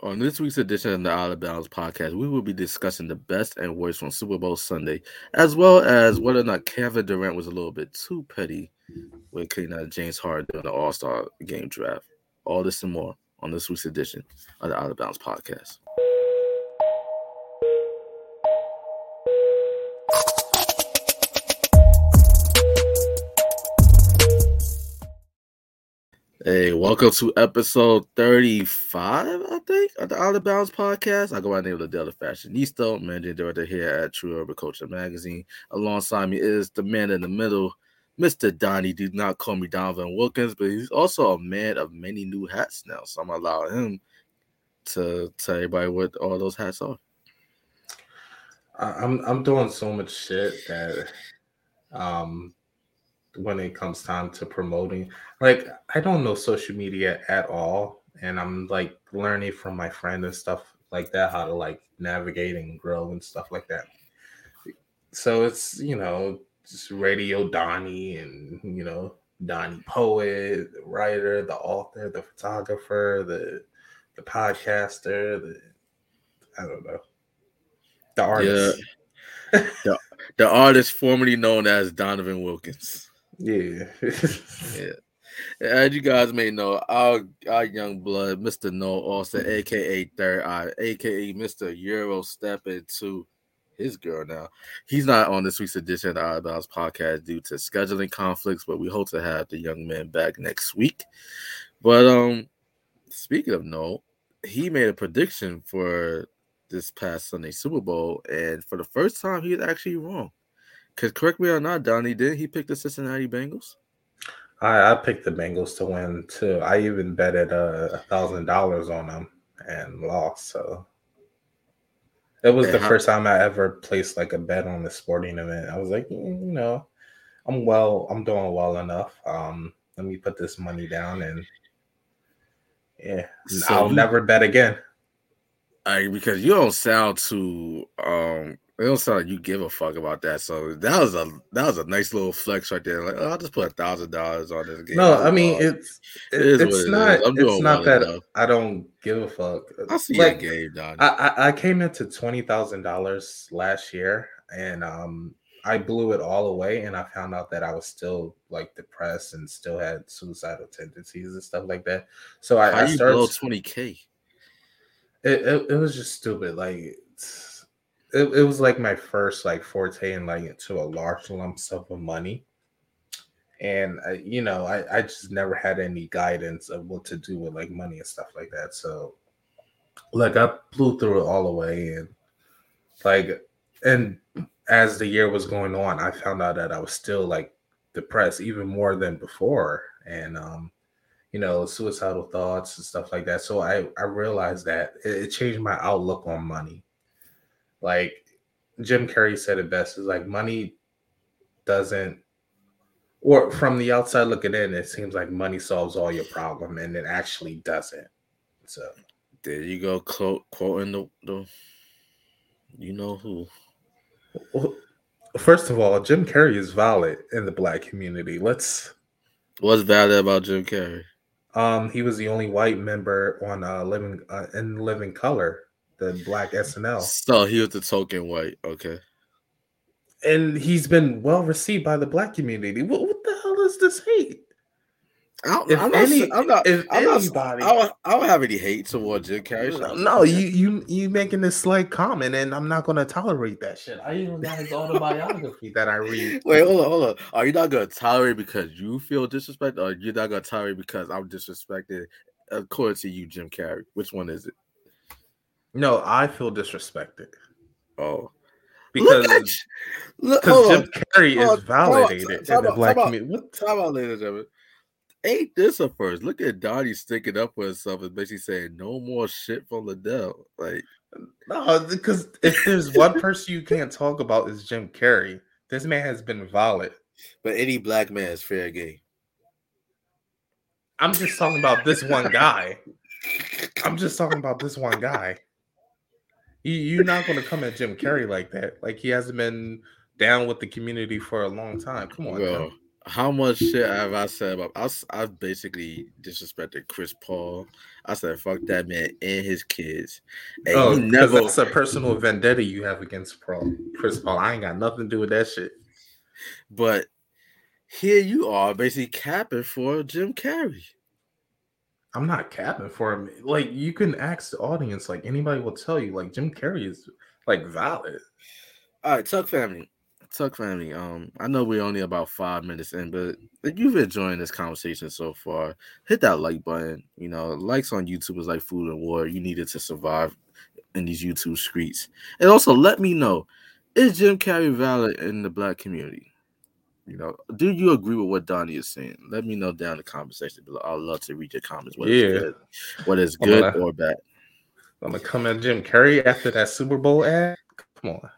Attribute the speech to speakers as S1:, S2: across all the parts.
S1: On this week's edition of the Outta Bounds podcast, we will be discussing the best and worst from Super Bowl Sunday, as well as whether or not Kevin Durant was a little bit too petty when cleaning out James Harden during the All Star game draft. All this and more on this week's edition of the Outta Bounds podcast. Hey, welcome to episode 35, I think, of the Outta Bounds podcast. I go by the name of Ladale Fashionista, managing director here at True Urban Culture Magazine. Alongside me is the man in the middle, Mr. Donnie. Do not call me Donovan Wilkins, but he's also a man of many new hats now. So I'm allow him to tell everybody what all those hats are.
S2: I'm I'm doing so much shit that um when it comes time to promoting. Like I don't know social media at all, and I'm like learning from my friend and stuff like that how to like navigate and grow and stuff like that. So it's you know just Radio Donnie and you know Donnie poet, the writer, the author, the photographer, the the podcaster, the I don't know the artist.
S1: Yeah. the, the artist formerly known as Donovan Wilkins.
S2: Yeah.
S1: yeah. As you guys may know, our our young blood, Mr. Noah Austin, aka Third Eye, aka Mr. Euro step into his girl now. He's not on this week's edition of the podcast due to scheduling conflicts, but we hope to have the young man back next week. But um speaking of Noah, he made a prediction for this past Sunday Super Bowl, and for the first time, he was actually wrong. Because correct me or not, Donnie, did he pick the Cincinnati Bengals?
S2: I, I picked the Bengals to win too. I even betted uh, a thousand dollars on them and lost. So it was the how- first time I ever placed like a bet on a sporting event. I was like, mm, you know, I'm well, I'm doing well enough. Um, let me put this money down and yeah, so I'll you, never bet again.
S1: I because you don't sound too um it don't sound like you give a fuck about that. So that was a that was a nice little flex right there. Like, oh, I'll just put a thousand dollars on this game.
S2: No, I mean it's it, it's not it's not that enough. I don't give a fuck.
S1: I see like, that game, Don.
S2: I, I, I came into twenty thousand dollars last year, and um I blew it all away, and I found out that I was still like depressed and still had suicidal tendencies and stuff like that. So I,
S1: How I
S2: started
S1: twenty k.
S2: It, it it was just stupid, like it, it was like my first like forte in like into a large lump sum of money. And I, you know I, I just never had any guidance of what to do with like money and stuff like that. So like i blew through it all the way and like and as the year was going on i found out that i was still like depressed even more than before. And um you know suicidal thoughts and stuff like that. So i i realized that it, it changed my outlook on money like Jim Carrey said it best is like money doesn't or from the outside looking in, it seems like money solves all your problem, and it actually doesn't. So
S1: there you go, quote, quoting the, the you know who.
S2: Well, first of all, Jim Carrey is valid in the black community. Let's.
S1: What's valid about Jim Carrey?
S2: Um, he was the only white member on uh, Living uh, in Living Color the black SNL.
S1: So he was the token white. Okay.
S2: And he's been well received by the black community. What, what the hell is this hate?
S1: I if I'm, any, not, I'm not. If I'm anybody, not, I, don't, I don't have any hate towards Jim Carrey.
S2: No, no, you you you making this slight comment, and I'm not going to tolerate that shit. I even got his autobiography that I read.
S1: Wait, hold on, hold on. Are you not going to tolerate because you feel disrespected, or you're not going to tolerate because I'm disrespected? According to you, Jim Carrey, which one is it?
S2: No, I feel disrespected.
S1: Oh,
S2: because because Jim Carrey is validated in the black community.
S1: What time out, ladies and gentlemen? Ain't this a first? Look at Donnie sticking up for himself and basically saying no more shit from Ladale. Like,
S2: no, because if there's one person you can't talk about is Jim Carrey. This man has been valid.
S1: But any black man is fair game.
S2: I'm just talking about this one guy. I'm just talking about this one guy. You, are not going to come at Jim Carrey like that. Like he hasn't been down with the community for a long time. Come on. Well,
S1: how much shit have I said about? I, I've basically disrespected Chris Paul. I said fuck that man and his kids.
S2: And oh, never. That's a personal vendetta you have against Paul. Chris Paul. I ain't got nothing to do with that shit.
S1: But here you are, basically capping for Jim Carrey.
S2: I'm not capping for him. Like you can ask the audience. Like anybody will tell you. Like Jim Carrey is like valid.
S1: All right, Tuck family. Tuck family, um, I know we're only about five minutes in, but if you've enjoying this conversation so far, hit that like button. You know, likes on YouTube is like food and water. You need it to survive in these YouTube streets. And also let me know, is Jim Carrey valid in the black community? You know, do you agree with what Donnie is saying? Let me know down in the comment section below. I'd love to read your comments. What yeah. is good, what is good gonna, or bad.
S2: I'm gonna come at Jim Carrey after that Super Bowl ad. Come on.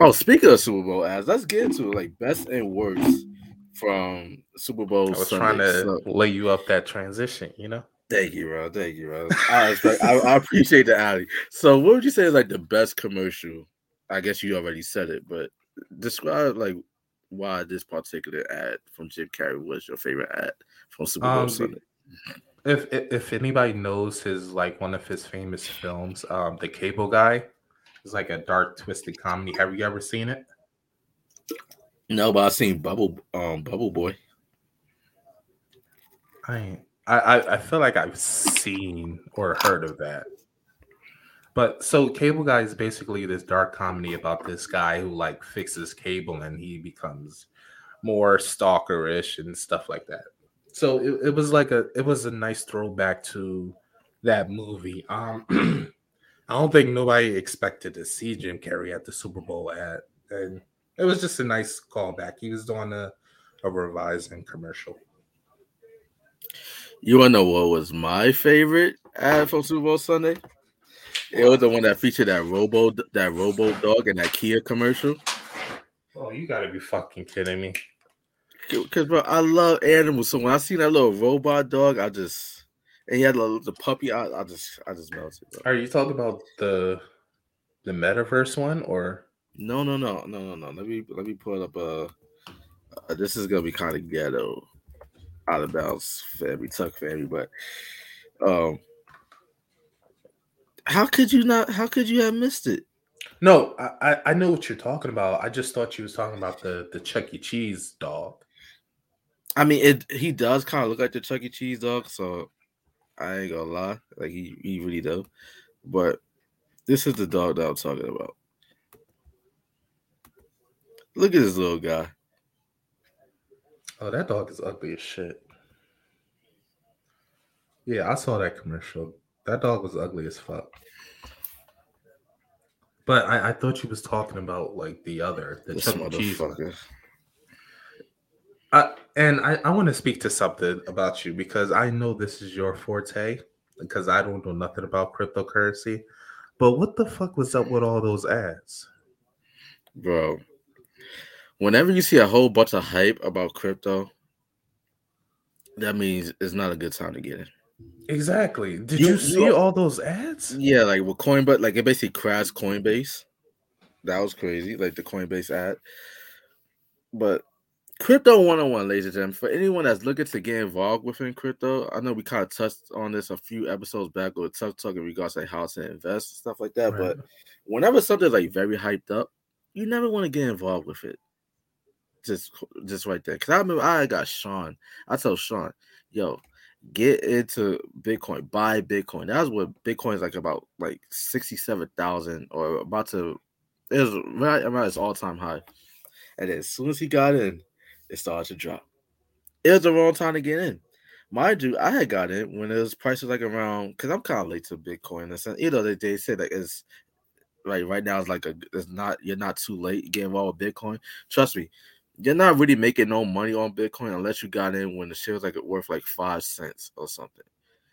S1: Oh, speaking of Super Bowl ads, let's get into like best and worst from Super Bowl. I
S2: was Sunday. trying to so, lay you up that transition, you know.
S1: Thank you, bro. Thank you, bro. I, I, I appreciate the alley. So, what would you say is like the best commercial? I guess you already said it, but describe like why this particular ad from Jim Carrey was your favorite ad from Super Bowl um, Sunday.
S2: If, if if anybody knows his like one of his famous films, um, the Cable Guy it's like a dark, twisted comedy. Have you ever seen it?
S1: No, but I've seen Bubble um Bubble Boy.
S2: I I I feel like I've seen or heard of that. But so Cable Guy is basically this dark comedy about this guy who like fixes cable and he becomes more stalkerish and stuff like that. So it, it was like a it was a nice throwback to that movie. Um I don't think nobody expected to see Jim Carrey at the Super Bowl ad, and it was just a nice callback. He was doing a, a revising commercial.
S1: You wanna know what was my favorite ad from Super Bowl Sunday? It was the one that featured that Robo that Robo dog in that Kia commercial.
S2: Oh, you gotta be fucking kidding me!
S1: Because bro, I love animals. So when I see that little robot dog, I just and he had the, the puppy. I, I just I just melted.
S2: Bro. Are you talking about the the metaverse one or?
S1: No, no, no, no, no, no. Let me let me pull up. Uh, uh this is gonna be kind of ghetto, out of bounds family, tuck family, but um, how could you not? How could you have missed it?
S2: No, I I know what you're talking about. I just thought you was talking about the the Chuck E. Cheese dog.
S1: I mean, it he does kind of look like the Chuck E. Cheese dog, so I ain't gonna lie, like he, he really does. But this is the dog that I'm talking about. Look at this little guy.
S2: Oh, that dog is ugly as shit. Yeah, I saw that commercial. That dog was ugly as fuck. But I, I thought you was talking about like the other, the this Chuck E. Cheese. I, uh, and I, I want to speak to something about you because I know this is your forte because I don't know nothing about cryptocurrency. But what the fuck was up with all those ads?
S1: Bro, whenever you see a whole bunch of hype about crypto, that means it's not a good time to get in.
S2: Exactly. Did you, you see you, all those ads?
S1: Yeah, like with Coinbase, like it basically crashed Coinbase. That was crazy, like the Coinbase ad. But Crypto 101, ladies and gentlemen. For anyone that's looking to get involved within crypto, I know we kind of touched on this a few episodes back with Tough Talk in regards to how to invest and stuff like that. Right. But whenever something's like very hyped up, you never want to get involved with it. Just just right there. Cause I remember I got Sean. I told Sean, yo, get into Bitcoin, buy Bitcoin. That's what Bitcoin is like about like 67,000 or about to it was right around its all-time high. And as soon as he got in, it started to drop. It was the wrong time to get in. Mind you, I had got in when it was prices like around because I'm kind of late to Bitcoin. You know, they, they say like it's like right now it's like a it's not you're not too late getting involved with Bitcoin. Trust me, you're not really making no money on Bitcoin unless you got in when the share was like worth like five cents or something.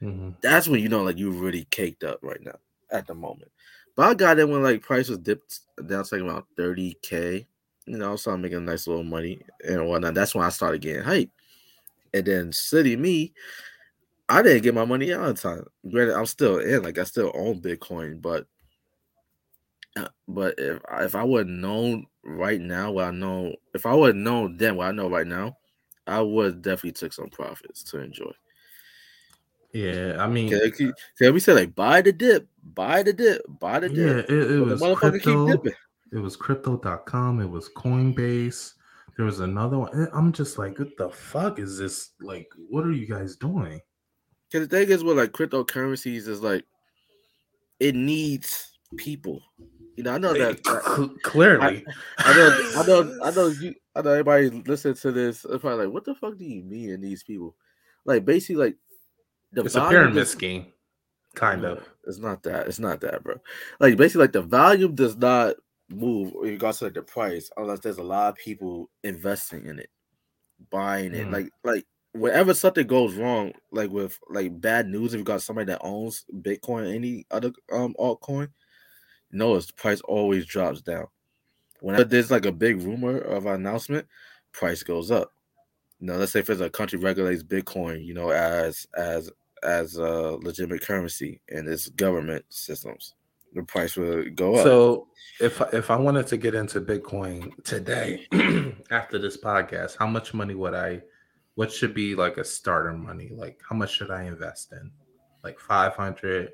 S1: Mm-hmm. That's when you know like you really caked up right now at the moment. But I got in when like prices dipped down to like about 30k you know, so I started making a nice little money and whatnot. That's when I started getting hype. And then City Me, I didn't get my money out on time. Granted, I'm still in, like I still own Bitcoin, but But if if I would have known right now what I know, if I would have known then what I know right now, I would definitely took some profits to enjoy.
S2: Yeah, I mean,
S1: Can, we say like buy the dip, buy the dip, buy the
S2: yeah,
S1: dip?
S2: it, it was crypto.
S1: keep dipping.
S2: It was crypto.com. It was Coinbase. There was another one. I'm just like, what the fuck is this? Like, what are you guys doing?
S1: Because the thing is with like cryptocurrencies is like it needs people. You know, I know that. I,
S2: clearly.
S1: I know, I know, I know you. I know everybody listen to this. Probably like, what the fuck do you mean in these people? Like basically, like the
S2: it's a pyramid
S1: is-
S2: scheme, kind of.
S1: It's not that. It's not that, bro. Like basically, like the volume does not move in regards to like the price unless there's a lot of people investing in it, buying it.
S2: Mm.
S1: Like like whenever something goes wrong, like with like bad news, if you got somebody that owns Bitcoin, or any other um altcoin, notice price always drops down. Whenever there's like a big rumor of an announcement, price goes up. Know, let's say if there's a country regulates Bitcoin, you know, as as as a legitimate currency in its government systems, the price will go up.
S2: So, if if I wanted to get into Bitcoin today after this podcast, how much money would I? What should be like a starter money? Like, how much should I invest in? Like five hundred,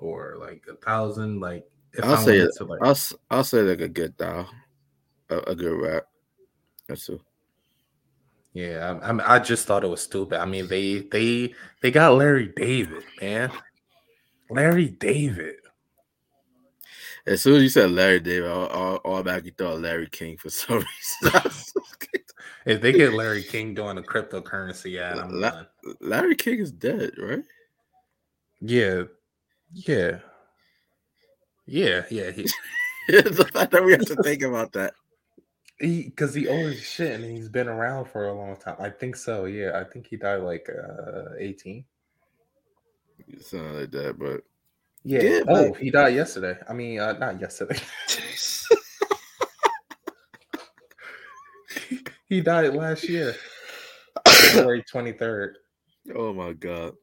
S2: or like a thousand? Like, if
S1: I'll say it.
S2: to, like,
S1: I'll I'll say like a good dial, a, a good rap. That's it.
S2: Yeah, I, I, I just thought it was stupid. I mean, they they they got Larry David, man. Larry David.
S1: As soon as you said Larry David, all, all, all back you thought Larry King for some reason.
S2: If they get Larry King doing a cryptocurrency ad, I'm
S1: La-
S2: done.
S1: Larry King is dead, right?
S2: Yeah, yeah, yeah, yeah. He
S1: the fact that we have to think about that.
S2: he because he old as shit and he's been around for a long time. I think so. Yeah, I think he died like uh 18.
S1: Something like that, but
S2: Yeah.
S1: Yeah,
S2: oh,
S1: but-
S2: he died yesterday. I mean, uh, not yesterday. he died last year, February 23rd.
S1: oh my god.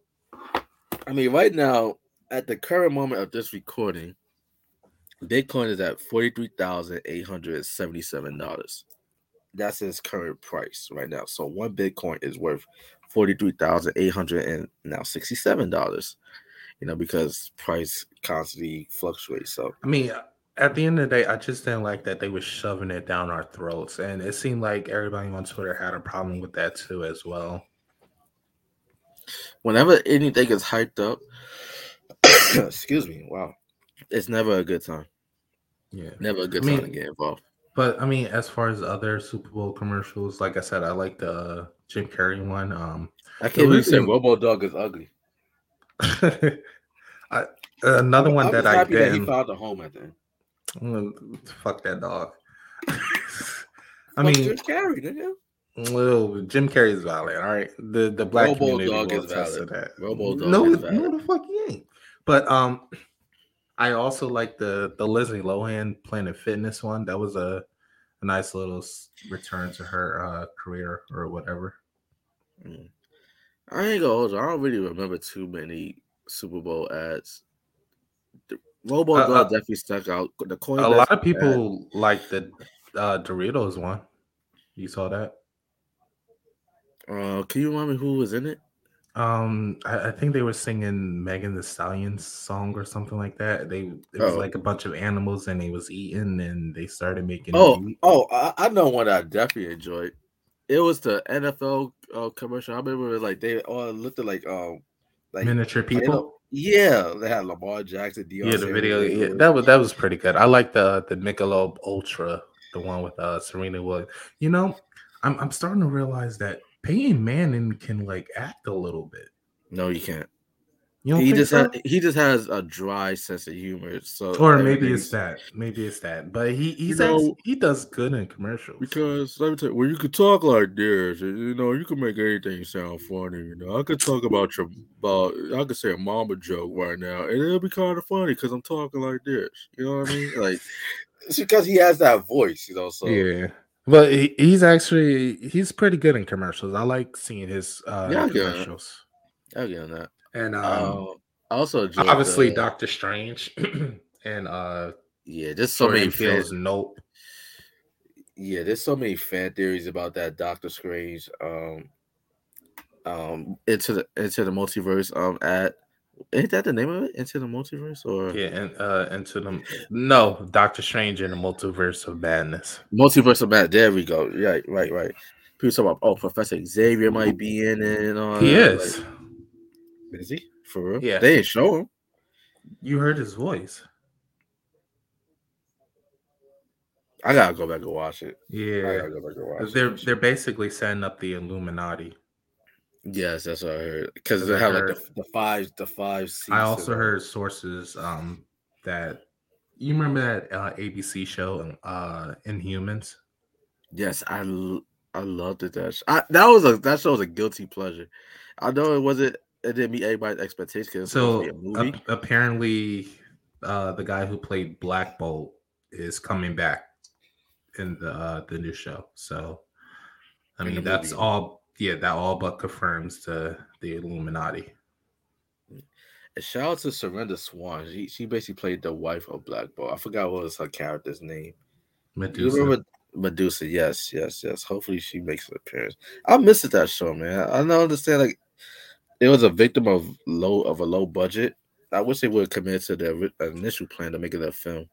S1: I mean, right now, at the current moment of this recording, Bitcoin is at forty-three thousand eight hundred seventy-seven dollars. That's its current price right now. So one Bitcoin is worth forty-three thousand eight hundred and now sixty-seven dollars. You know, because price constantly fluctuates. So
S2: I mean, at the end of the day, I just didn't like that they were shoving it down our throats, and it seemed like everybody on Twitter had a problem with that too, as well.
S1: whenever anything is hyped up, excuse me, wow, it's never a good time.
S2: Yeah.
S1: Never a good
S2: I mean-
S1: time to get involved.
S2: But I mean, as far as other Super Bowl commercials, like I said, I like the uh, Jim Carrey one. Um,
S1: I can't believe you said
S2: listen-
S1: Robo Dog is ugly.
S2: I, another one
S1: I'm
S2: that
S1: just
S2: I
S1: happy that he found a home at the end.
S2: Mm, Fuck that dog. I
S1: Fuck
S2: mean,
S1: Jim Carrey, nigga.
S2: well, Jim Carrey is valid. All right, the the black
S1: Robo
S2: community
S1: Dog
S2: will
S1: is
S2: to
S1: valid.
S2: that.
S1: Robo Dog
S2: no,
S1: is
S2: no, the fuck he ain't. But um, I also like the the Leslie Lohan Planet Fitness one. That was a, a nice little return to her uh career or whatever.
S1: Mm. I ain't gonna hold you. I don't really remember too many Super Bowl ads. The Robo
S2: Uh, uh,
S1: definitely stuck out. The coin
S2: a lot of people like the uh Doritos one. You saw that?
S1: Uh, can you remind me who was in it?
S2: Um, I, I think they were singing Megan Thee Stallion's song or something like that. They it was
S1: Oh.
S2: like a bunch of animals and they was eating and they started making
S1: Oh,
S2: meat.
S1: oh, I, I know one I definitely enjoyed. It was the NFL uh, commercial. I remember it was like they all looked like um like
S2: miniature people.
S1: yeah, they had Lamar Jackson, Deion
S2: Yeah, the video. Yeah, that was that was pretty good. I like the the Michelob Ultra, the one with uh Serena Williams. You know, I'm I'm starting to realize that Peyton Manning can like act a little bit.
S1: No, you can't.
S2: You don't
S1: He just
S2: so?
S1: ha- he just has a dry sense of humor. So
S2: or maybe it's that. Maybe it's that. But he he's
S1: know-
S2: he does good in commercials.
S1: Because let me tell you, well, you could talk like this, you know, you can make anything sound funny. You know, I could talk about your about, I could say a mama joke right now, and it'll be kind of funny because I'm talking like this. You know what I mean? Like, it's because he has that voice, you know. So
S2: yeah. But he, he's actually he's pretty good in commercials. I like seeing his uh
S1: Yeah, I get it.
S2: commercials.
S1: I'll get on that.
S2: And um
S1: Um, also
S2: obviously
S1: the-
S2: Doctor Strange and uh
S1: Yeah, there's so
S2: Jordan
S1: many fan,
S2: Nope.
S1: yeah, there's so many fan theories about that Doctor Strange um um into the into the multiverse um at ain't that the name of it? Into the multiverse or
S2: Yeah, and uh into the no Doctor Strange in the multiverse of madness.
S1: multiverse of Matt. There we go. Right, right, right. People talk about oh Professor Xavier might be in it and all
S2: He
S1: that.
S2: is.
S1: Like, is he? For real?
S2: Yeah.
S1: They didn't show him.
S2: You heard his voice.
S1: I gotta go back and watch it. I
S2: Yeah.
S1: gotta go back and watch
S2: They're
S1: it.
S2: they're basically setting up the Illuminati.
S1: Yes, that's what I heard. Because they have like the, the five, the five.
S2: I also heard sources um that you remember that uh, ABC show uh Inhumans?
S1: Yes, I I loved it. That I, that was a that show was a guilty pleasure. I know it wasn't. It didn't meet everybody's expectations
S2: So
S1: it was supposed to be a
S2: apparently uh the guy who played Black Bolt is coming back in the uh, the new show. So I mean that's
S1: movie.
S2: all yeah, that all but confirms the the Illuminati.
S1: And shout out to Serinda Swan. She she basically played the wife of Black Bolt. I forgot what was her character's name. Do you
S2: Medusa.
S1: remember Medusa? Yes, yes, yes. Hopefully she makes an appearance. I missed that show, man. I don't understand like it was a victim of low of a low budget. I wish they would have committed to their initial plan to make it a film.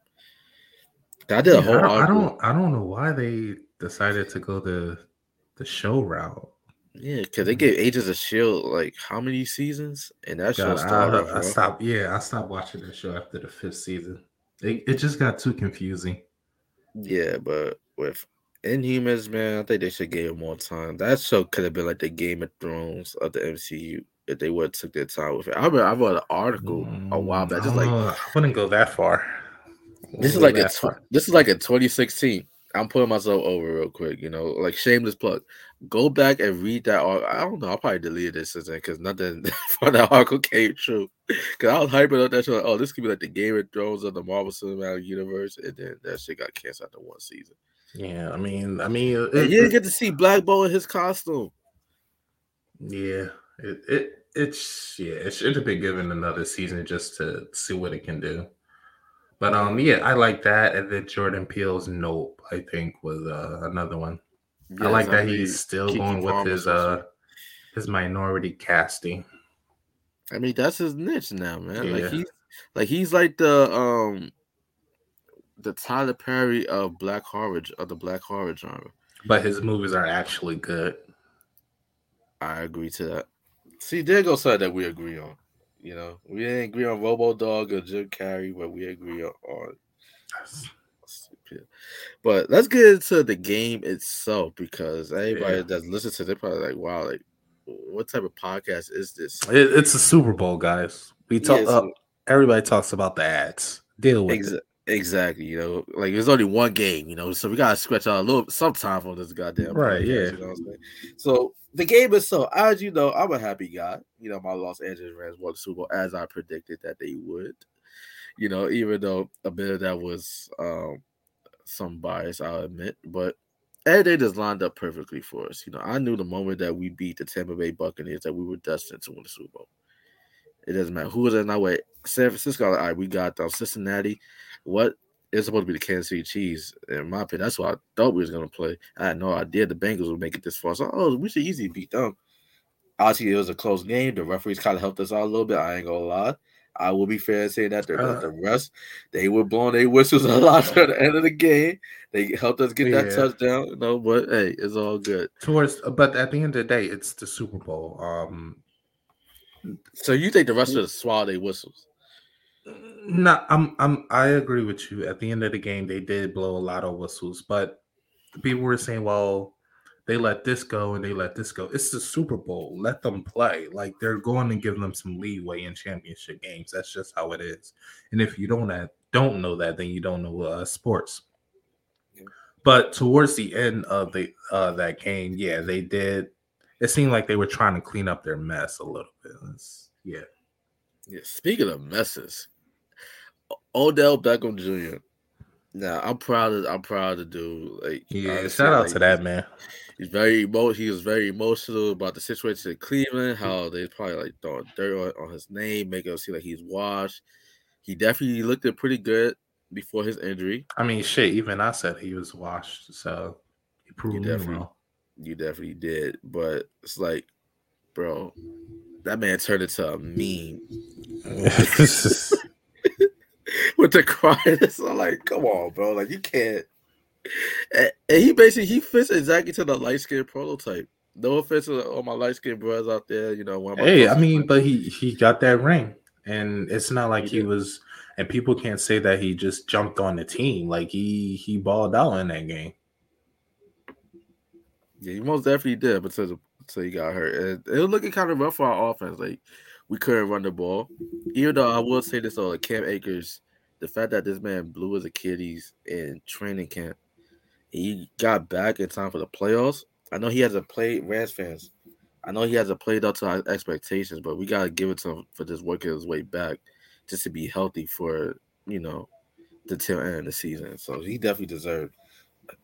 S1: I did a
S2: Yeah,
S1: whole
S2: I, don't, I don't I don't know why they decided to go the the show route.
S1: Yeah, because they gave Agents of Shield like how many seasons, and that show
S2: God,
S1: started.
S2: I, I stopped. Yeah, I stopped watching the show after the fifth season. It, it just got too confusing.
S1: Yeah, but with Inhumans, man, I think they should give it more time. That show could have been like the Game of Thrones of the MCU if they would have took their time with it. I remember I wrote an article a while
S2: Mm,
S1: back, just like
S2: I wouldn't go that far.
S1: this is like a tw-
S2: far.
S1: this is like a 2016. I'm putting myself over real quick, you know, like shameless plug. Go back and read that article. I don't know. I'll probably delete this since then because nothing from that article came true. Because I was hyping up that show. Like, oh, this could be like the Game of Thrones of the Marvel Cinematic Universe, and then that shit got canceled after one season.
S2: Yeah, I mean, I mean, uh,
S1: it, you didn't get to see Black Bolt in his costume.
S2: yeah, it, it it's yeah, it should have been given another season just to see what it can do. But um, yeah, I like that, and then Jordan Peele's Nope, I think, was uh, another one. I like
S1: Yes,
S2: that he's still
S1: Keke
S2: going with his uh his minority casting.
S1: I mean, that's his niche now, man.
S2: Yeah.
S1: Like he's like he's like the um the Tyler Perry of black horror of the black horror genre.
S2: But his movies are actually good.
S1: I agree to that. See, there goes something that we agree on. You know, we didn't agree on Robo Dog or Jim Carrey, but we agree on. on but let's get into the game itself because everybody
S2: Yeah.
S1: that's listening to this probably like, wow, like what type of podcast is this?
S2: It, it's a Super Bowl, guys. We talk.
S1: Yeah,
S2: uh, everybody talks about the ads. Deal with
S1: Ex-
S2: it.
S1: exactly. You know, like there's only one game, you know, so we gotta scratch out a little some time for this goddamn
S2: Right,
S1: podcast,
S2: yeah.
S1: You know? So the game itself, as you know, I'm a happy guy. You know, my Los Angeles Rams won the Super Bowl as I predicted that they would. You know, even though a bit of that was um some bias, I'll admit, but everything just lined up perfectly for us. You know, I knew the moment that we beat the Tampa Bay Buccaneers that we were destined to win the Super Bowl. It doesn't matter who was in our way. San Francisco, all right, we got them. Cincinnati, what is supposed to be the Kansas City Chiefs? In my opinion, that's what I thought we was gonna play. I had no idea the Bengals would make it this far. So, oh, we should easily beat them. Obviously, it was a close game. The referees kind of helped us out a little bit. I ain't gonna lie. I will be fair in saying that the,
S2: Uh.
S1: the rest they were blowing their whistles a lot at the end of the game. They helped us get that
S2: Yeah.
S1: touchdown. You know, but hey, it's all good.
S2: Towards, but at the end of the day, it's the Super Bowl. Um,
S1: So you think the rest of the swallow their whistles?
S2: No, I'm, I'm, I agree with you. At the end of the game, they did blow a lot of whistles, but people were saying, well, they let this go and they let this go. It's the Super Bowl. Let them play. Like they're going to give them some leeway in championship games. That's just how it is. And if you don't have, don't know that, then you don't know uh, sports.
S1: Yeah.
S2: But towards the end of the uh, that game, yeah, they did. It seemed like they were trying to clean up their mess a little bit. It's- yeah.
S1: Yeah, speaking of messes, Odell Beckham Jr. Now I'm proud of I'm proud to do like
S2: Yeah,
S1: honestly,
S2: shout out
S1: like,
S2: to that man.
S1: He's very emo- he was very emotional about the situation in Cleveland, how they probably like throwing dirt on, on his name, making him seem like he's washed. He definitely looked it pretty good before his injury.
S2: I mean, shit. Even I said he was washed, so he proved me
S1: definitely-
S2: wrong.
S1: You definitely did, but it's like, bro, that man turned into a meme with the. It's all like, come on, bro, like you can't. And, and he basically he fits exactly to the light skinned prototype. No offense to all my light skinned brothers out there, you know.
S2: hey, I mean, but he he got that ring, and it's not like
S1: He
S2: he was. And people can't say that he just jumped on the team. Like he he balled out in that game.
S1: Yeah, he most definitely did, but until, until he got hurt. And it was looking kind of rough for our offense. Like we couldn't run the ball. Even though I will say this though, like Cam Akers, the fact that this man blew his Achilles in training camp, he got back in time for the playoffs. I know he hasn't played Rams fans. I know he hasn't played up to our expectations, but we gotta give it to him for just working his way back, just to be healthy for you know the tail end of the season. So he definitely deserved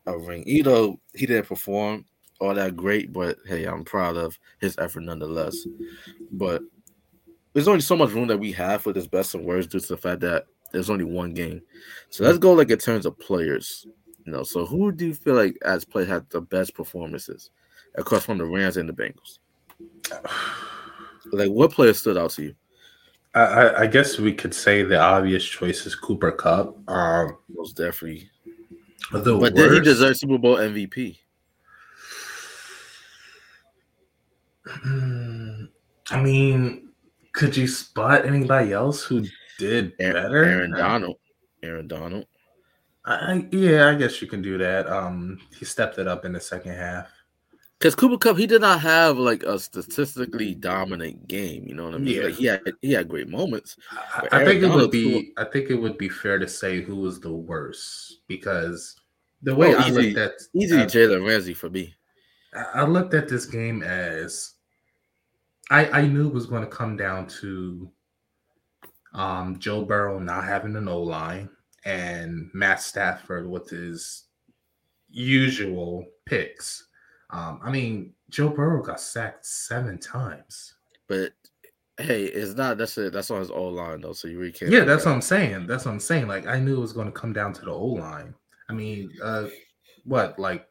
S1: a ring. Even though he didn't perform all that great, but hey, I'm proud of his effort nonetheless. But there's only so much room that we have for this best and worst due to the fact that there's only one game. So let's go like in terms of players. You know, so who do you feel like as play had the best performances across from the Rams and the Bengals? Like what player stood out to you?
S2: I, I, I guess we could say the obvious choice is Cooper Kupp. Um,
S1: Most definitely.
S2: the
S1: But did he
S2: worst-
S1: deserve Super Bowl MVP?
S2: I mean, could you spot anybody else who did
S1: Aaron,
S2: better?
S1: Aaron Donald. Aaron Donald.
S2: I, yeah, I guess you can do that. Um, he stepped it up in the second half.
S1: Because Cooper Kupp, he did not have like a statistically dominant game. You know what I mean?
S2: Yeah.
S1: Like he had he had great moments.
S2: I, I think
S1: Aaron
S2: it would
S1: Donald,
S2: be. I think it would be fair to say who was the worst because the way
S1: Oh,
S2: I
S1: easy.
S2: looked at easily
S1: Jalen Ramsey for me.
S2: I I looked at this game as I I knew it was going to come down to um Joe Burrow not having an O line and Matt Stafford with his usual picks. Um, I mean, Joe Burrow got sacked seven times.
S1: But hey, it's not that's it. That's on his old line though. So you really can't.
S2: Yeah, that's
S1: that-
S2: what I'm saying. That's what I'm saying. Like I knew it was going to come down to the O line. I mean, uh, what like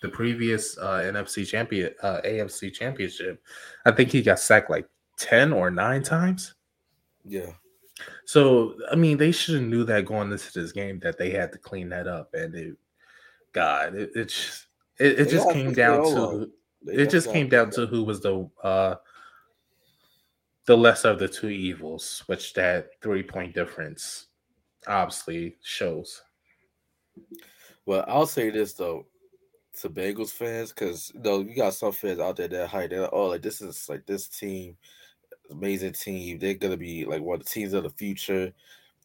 S2: the previous uh, NFC champion, uh, AFC championship? I think he got sacked like ten or nine times.
S1: Yeah.
S2: So I mean, they should have knew that going into this game that they had to clean that up. And it, God, it, it just it, it just came down to
S1: They
S2: it just came down to who was the uh the lesser of the two evils, which that three point difference obviously shows.
S1: Well, I'll say this though to Bengals fans, because you know you got some fans out there that hype. They're like, oh, like this is like this team, amazing team. They're gonna be like one of the teams of the future.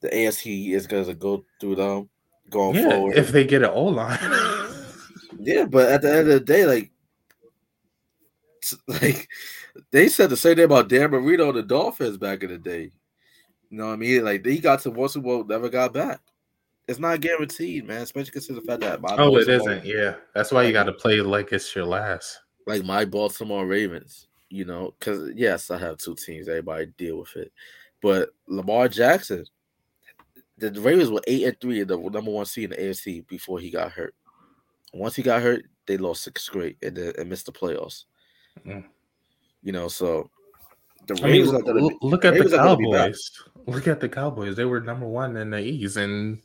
S1: The AFC is gonna go through them going
S2: Yeah,
S1: forward.
S2: if they get an O line.
S1: yeah, but at the end of the day, like, like they said the same thing about Dan Marino and the Dolphins back in the day. You know what I mean? Like they got to one Super Bowl, never got back. It's not guaranteed, man. Especially considering the fact that my
S2: oh, it
S1: Baltimore-
S2: isn't. Yeah, that's why you got to play like it's your last.
S1: like my Baltimore Ravens, you know, because yes, I have two teams. Everybody deal with it, but Lamar Jackson, the Ravens were eight and three, the number one seed in the AFC before he got hurt. Once he got hurt, they lost six straight and, then- and missed the playoffs.
S2: Mm.
S1: You know, so the
S2: I mean,
S1: gonna
S2: look at the
S1: Ravens are gonna be back.
S2: Cowboys. Look at the Cowboys. They were number one in the East, and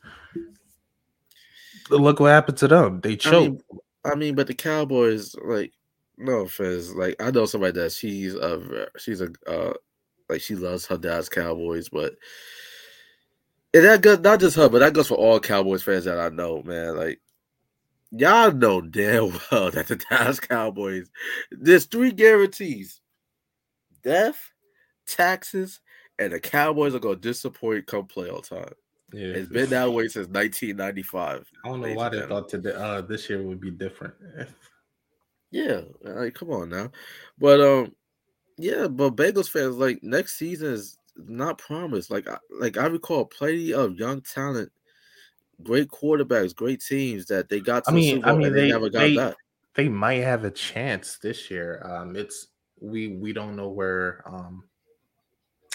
S2: look what happened to them. They
S1: I
S2: choked.
S1: mean, I mean, but the Cowboys, like, no offense, like I know somebody that she's a she's a uh like she loves her dad's Cowboys, but and that goes not just her, but that goes for all Cowboys fans that I know, man. Like y'all know damn well that the Dallas Cowboys, there's three guarantees: death, taxes, and the Cowboys are gonna disappoint come playoff time.
S2: yeah,
S1: It's been that way since 1995.
S2: I don't know why they thought today uh, this year would be different.
S1: Yeah, like come on now, but um, yeah, but Bengals fans like next season is not promised. Like, I, like I recall plenty of young talent, great quarterbacks, great teams that they got. To
S2: I mean,
S1: Super
S2: I mean,
S1: they,
S2: they-
S1: never got
S2: they-
S1: back.
S2: They might have a chance this year. Um, it's we we don't know where um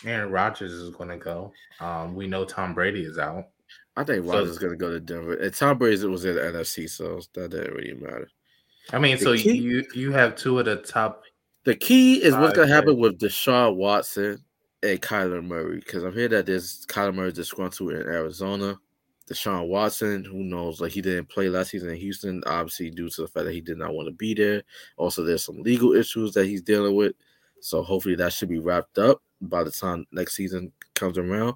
S2: Aaron Rodgers is going to go. Um, we know Tom Brady is out.
S1: I think Rodgers is gonna go to Denver. And Tom Brady was in the NFC, so that didn't really matter.
S2: I mean,
S1: The
S2: so
S1: key-
S2: you you have two of the top.
S1: The key is what's gonna happen with Deshaun Watson and Kyler Murray because I'm hearing that there's Kyler Murray disgruntled in Arizona. Deshaun Watson, who knows, like he didn't play last season in Houston, obviously due to the fact that he did not want to be there. Also, there's some legal issues that he's dealing with. So hopefully that should be wrapped up by the time next season comes around.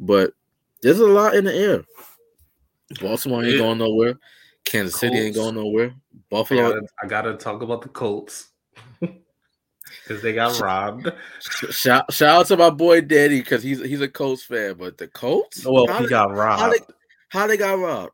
S1: But there's a lot in the air. Baltimore ain't
S2: Yeah.
S1: going nowhere. Kansas City ain't going nowhere.
S2: I
S1: Buffalo
S2: gotta, I gotta talk about the Colts because they got robbed.
S1: Shout, shout out to my boy Daddy because he's he's a Colts fan, but the Colts,
S2: Well,
S1: how
S2: he
S1: they,
S2: got
S1: how
S2: robbed.
S1: they how they got robbed?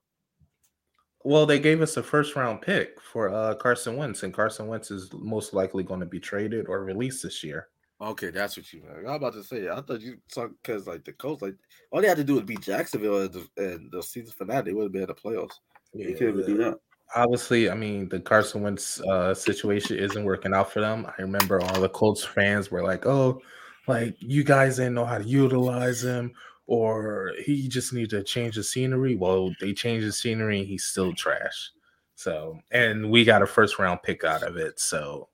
S2: Well, they gave us a first round pick for uh, Carson Wentz, and Carson Wentz is most likely going to be traded or released this year.
S1: Okay, that's what you meant. I was about to say. I thought you talk because like the Colts, like all they had to do was beat Jacksonville and the, and the season finale. They would have been in the playoffs. They couldn't even do that.
S2: Obviously, I mean the Carson Wentz uh, situation isn't working out for them. I remember all the Colts fans were like, "Oh, like you guys didn't know how to utilize him, or he just needed to change the scenery." Well, they changed the scenery, and he's still trash. So, and we got a first round pick out of it. So,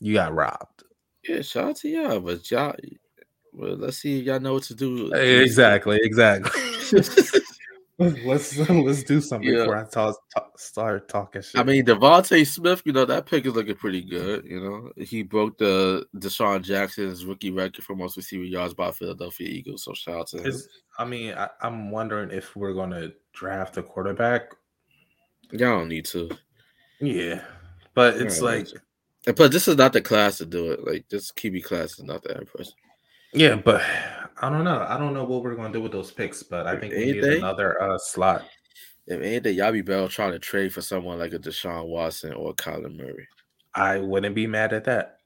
S2: you got robbed.
S1: Yeah, shout out to y'all, but y'all. Well, let's see if y'all know what to do.
S2: Exactly, exactly. let's let's do something
S1: Yeah.
S2: before I talk, talk, start talking shit.
S1: I mean, DeVonta Smith, you know, that pick is looking pretty good. You know, he broke the DeSean Jackson's rookie record for most receiving yards by Philadelphia Eagles. So shout out to him.
S2: I mean, I, I'm wondering if we're going to draft a quarterback.
S1: Y'all don't need to.
S2: Yeah, but it's
S1: Yeah,
S2: like,
S1: And plus, this is not the class to do it. Like this QB class is not that impressive.
S2: Yeah, but I don't know. I don't know what we're going to do with those picks, but I think we need another uh, slot.
S1: If anything, y'all be better trying to trade for someone like a Deshaun Watson or a Kyler Murray.
S2: I wouldn't be mad at that.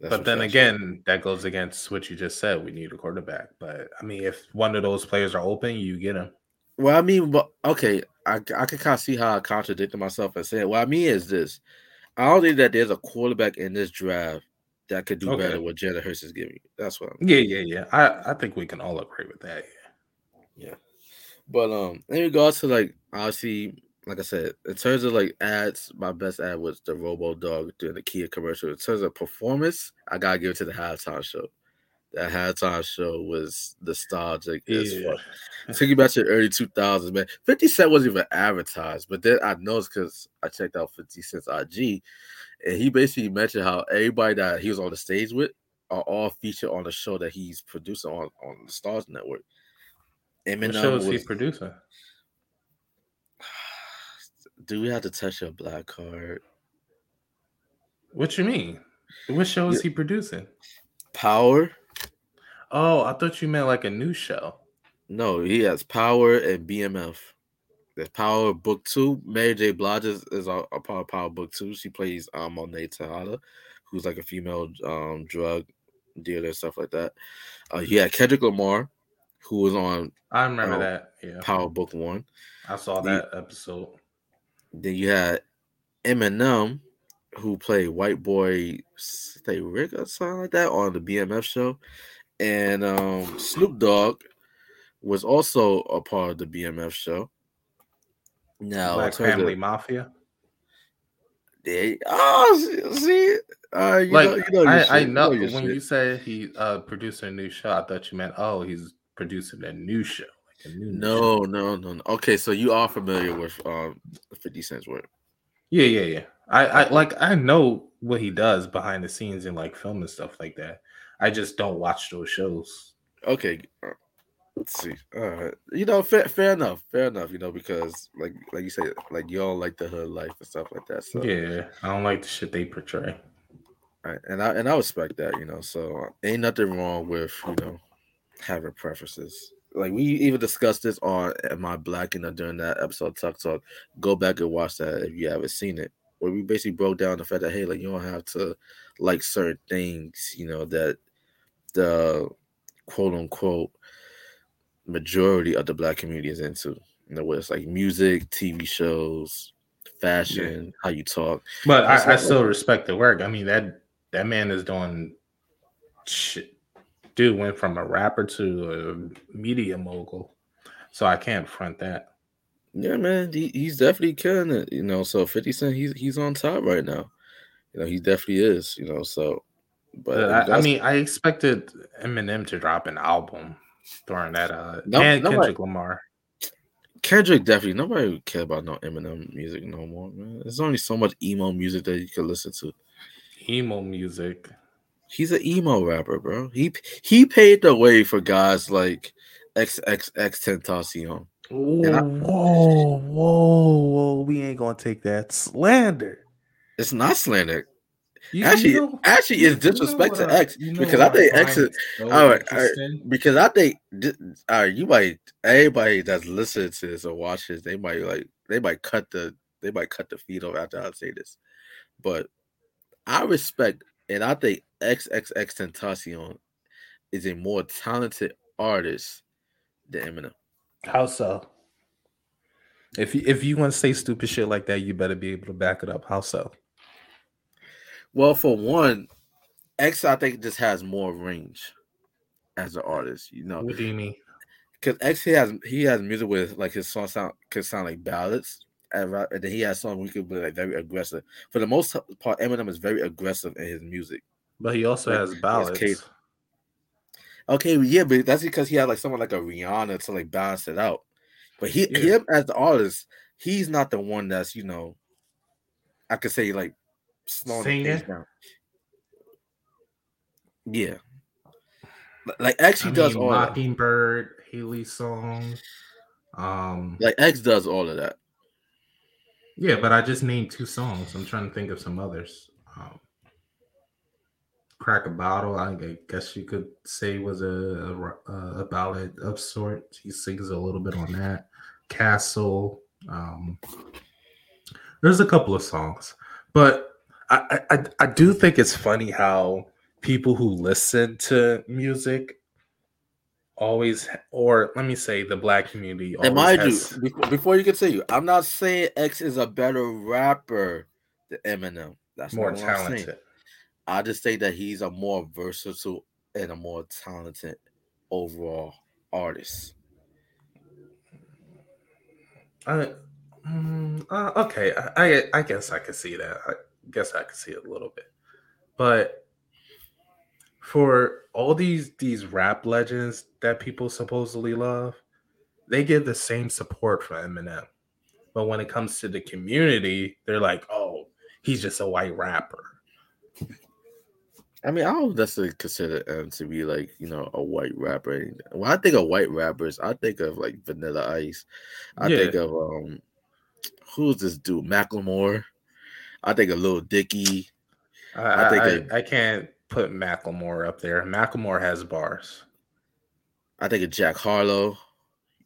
S1: That's
S2: but then again, that goes against what you just said. We need a quarterback. But I mean, if one of those players are open, you get him.
S1: Well, I mean, but okay, I I can kind of see how I contradicted myself and saying what I mean is this: I don't think that there's a quarterback in this draft that could do
S2: Okay.
S1: better what Jalen Hurts is giving you. That's what I'm
S2: Yeah, yeah, yeah. I, I think we can all agree with that. Yeah. Yeah.
S1: But um, in regards to like obviously, like I said, in terms of like ads, my best ad was the Robo Dog doing the Kia commercial. In terms of performance, I gotta give it to the halftime show. That halftime show was nostalgic as
S2: Yeah.
S1: fuck. Take you back to the early 2000s, man. 50 Cent wasn't even advertised, but then I noticed because I checked out 50 Cent's IG, and he basically mentioned how everybody that he was on the stage with are all featured on the show that he's producing on, on the Starz Network.
S2: What
S1: Eminem
S2: show is he producing?
S1: Do we have to touch your black card?
S2: What you mean? What show is he producing?
S1: Power?
S2: Oh, I thought you meant like a new show.
S1: No, he has Power and BMF. There's Power Book Two. Mary J. Blige is, is a, a part of Power Book Two. She plays um Monet Tejada, who's like a female um drug dealer and stuff like that. Uh, he had Kendrick Lamar, who was on
S2: I remember
S1: Oh,
S2: that. Yeah,
S1: Power Book One.
S2: I saw
S1: the-
S2: that episode.
S1: Then you had Eminem, who played White Boy Stay Rick or something like that on the BMF show. And um, Snoop Dogg was also a part of the BMF show. Now, in
S2: Black Family Mafia.
S1: they, oh, see? Uh, you
S2: like
S1: know, you know
S2: I, I
S1: shit, you
S2: know when
S1: shit.
S2: you say he uh producing a new show, I thought you meant oh he's producing a new show, like a new
S1: No, no, no, no. Okay, so you are familiar with um 50 Cent's work.
S2: Yeah, yeah, yeah. I, I like I know what he does behind the scenes and like film and stuff like that. I just don't watch those shows.
S1: Okay, uh, let's see. All right, you know, fair, fair enough, fair enough. You know, because like, like you say, like you all like the hood life and stuff like that. So
S2: Yeah, I don't like the shit they portray.
S1: right, and I and I respect that. You know, so uh, ain't nothing wrong with you know having preferences. Like we even discussed this on Am I Black? You know, during that episode of Tuck Talk. Go back and watch that if you haven't seen it. Where we basically broke down the fact that hey, like you don't have to like certain things. You know that the quote unquote majority of the black community is into. You know, where it's like music, TV shows, fashion, how you talk.
S2: But I, I still respect the work. I mean that that man is doing shit. Dude went from a rapper to a media mogul. So I can't front that.
S1: Yeah, man, he, he's definitely killing it. You know, so Fifty Cent, he's he's on top right now. You know, he definitely is. You know, so.
S2: But I, I, mean, I expected Eminem to drop an album during that. Uh, no, and Kendrick Lamar.
S1: Kendrick definitely nobody would care about no Eminem music no more, man. There's only so much emo music that you can listen to.
S2: Emo music.
S1: He's an emo rapper, bro. He he paved the way for guys like XXXTentacion.
S2: Whoa, whoa, whoa, whoa! We ain't gonna take that slander.
S1: It's not slander. You, actually, you know, actually, it's disrespect to X you know because I think X is so all right, all right. Because I think all right, you might everybody that's listening to this or watches, they might like they might cut the they might cut the feed off after I say this, but I respect and I think XXXTentacion is a more talented artist than Eminem.
S2: How so? If you if you want to say stupid shit like that, you better be able to back it up. How so?
S1: Well, for one, X I think just has more range as an artist. You know,
S2: what do you mean?
S1: Because X he has he has music with like his song sound could sound like ballads, and, and then he has songs we could be like very aggressive. For the most part, Eminem is very aggressive in his music,
S2: but he also like, has ballads.
S1: Okay, yeah, but that's because he had like someone like a Rihanna to like balance it out. But he yeah. him as the artist, he's not the one that's you know, I could say like slowing Singing. down. Yeah, like actually does all
S2: Mockingbird, Hailie song. Um,
S1: like X does all of that.
S2: Yeah, but I just named two songs. I'm trying to think of some others. Um, Crack a Bottle, I guess you could say was a, a, a ballad of sorts. He sings a little bit on that. Castle. Um, there's a couple of songs, but I, I I do think it's funny how people who listen to music always, or let me say, the black community.
S1: And mind has... you, before you continue, I'm not saying X is a better rapper than Eminem. That's more talented. I just say that he's a more versatile and a more talented overall artist.
S2: I, mm, uh, okay, I, I, I guess I could see that. I guess I could see it a little bit, but for all these these rap legends that people supposedly love, they get the same support for Eminem. But when it comes to the community, they're like, "Oh, he's just a white rapper."
S1: I mean, I don't necessarily consider him to be like you know a white rapper. When I think of white rappers, I think of like Vanilla Ice. I yeah. think of um, who's this dude, Macklemore. I think of Lil Dicky.
S2: I, I think I, of, I can't put Macklemore up there. Macklemore has bars.
S1: I think of Jack Harlow.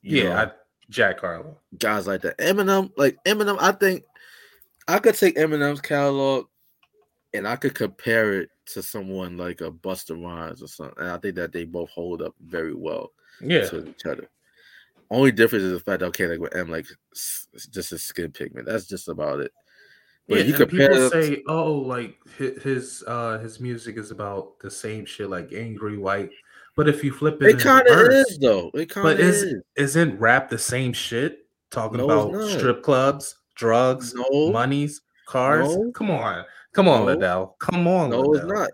S2: Yeah, I, Jack Harlow.
S1: Guys like that. Eminem, like Eminem, I think I could take Eminem's catalog and I could compare it to someone like a Busta Rhymes or something. And I think that they both hold up very well
S2: yeah.
S1: to each other. Only difference is the fact that okay, like with M, like it's just a skin pigment. That's just about it.
S2: But yeah, you compare people say, oh, like his uh his music is about the same shit, like angry white. But if you flip it,
S1: it kind of is though. It kind of is.
S2: is. Isn't rap the same shit? Talking no, about strip clubs, drugs, no. monies, cars. No. Come on, come on, no. Ladale. Come on,
S1: no, Ladale. it's not.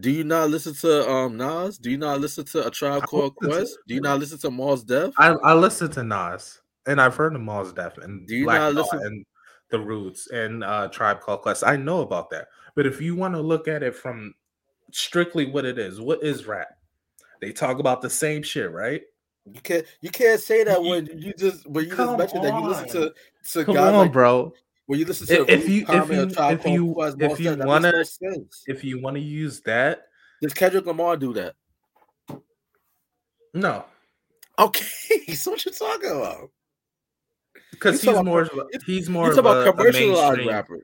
S1: Do you not listen to um Nas? Do you not listen to a Tribe Called Quest? Do you not listen to Mos Def?
S2: I, I listen to Nas and I've heard of Mos Def and do you Black not listen and the Roots and uh Tribe Called Quest. I know about that, but if you want to look at it from strictly what it is, what is rap? They talk about the same shit, right?
S1: You can't you can't say that when you just when you just mentioned on. that you listen to to
S2: Come guys on, like, bro.
S1: When you listen to
S2: if you if you if you if you wanna if you wanna use that,
S1: does Kendrick Lamar do that?
S2: No.
S1: Okay, so what you talking about?
S2: Because he's, he's more about, he's more he's about a, commercialized a rapper.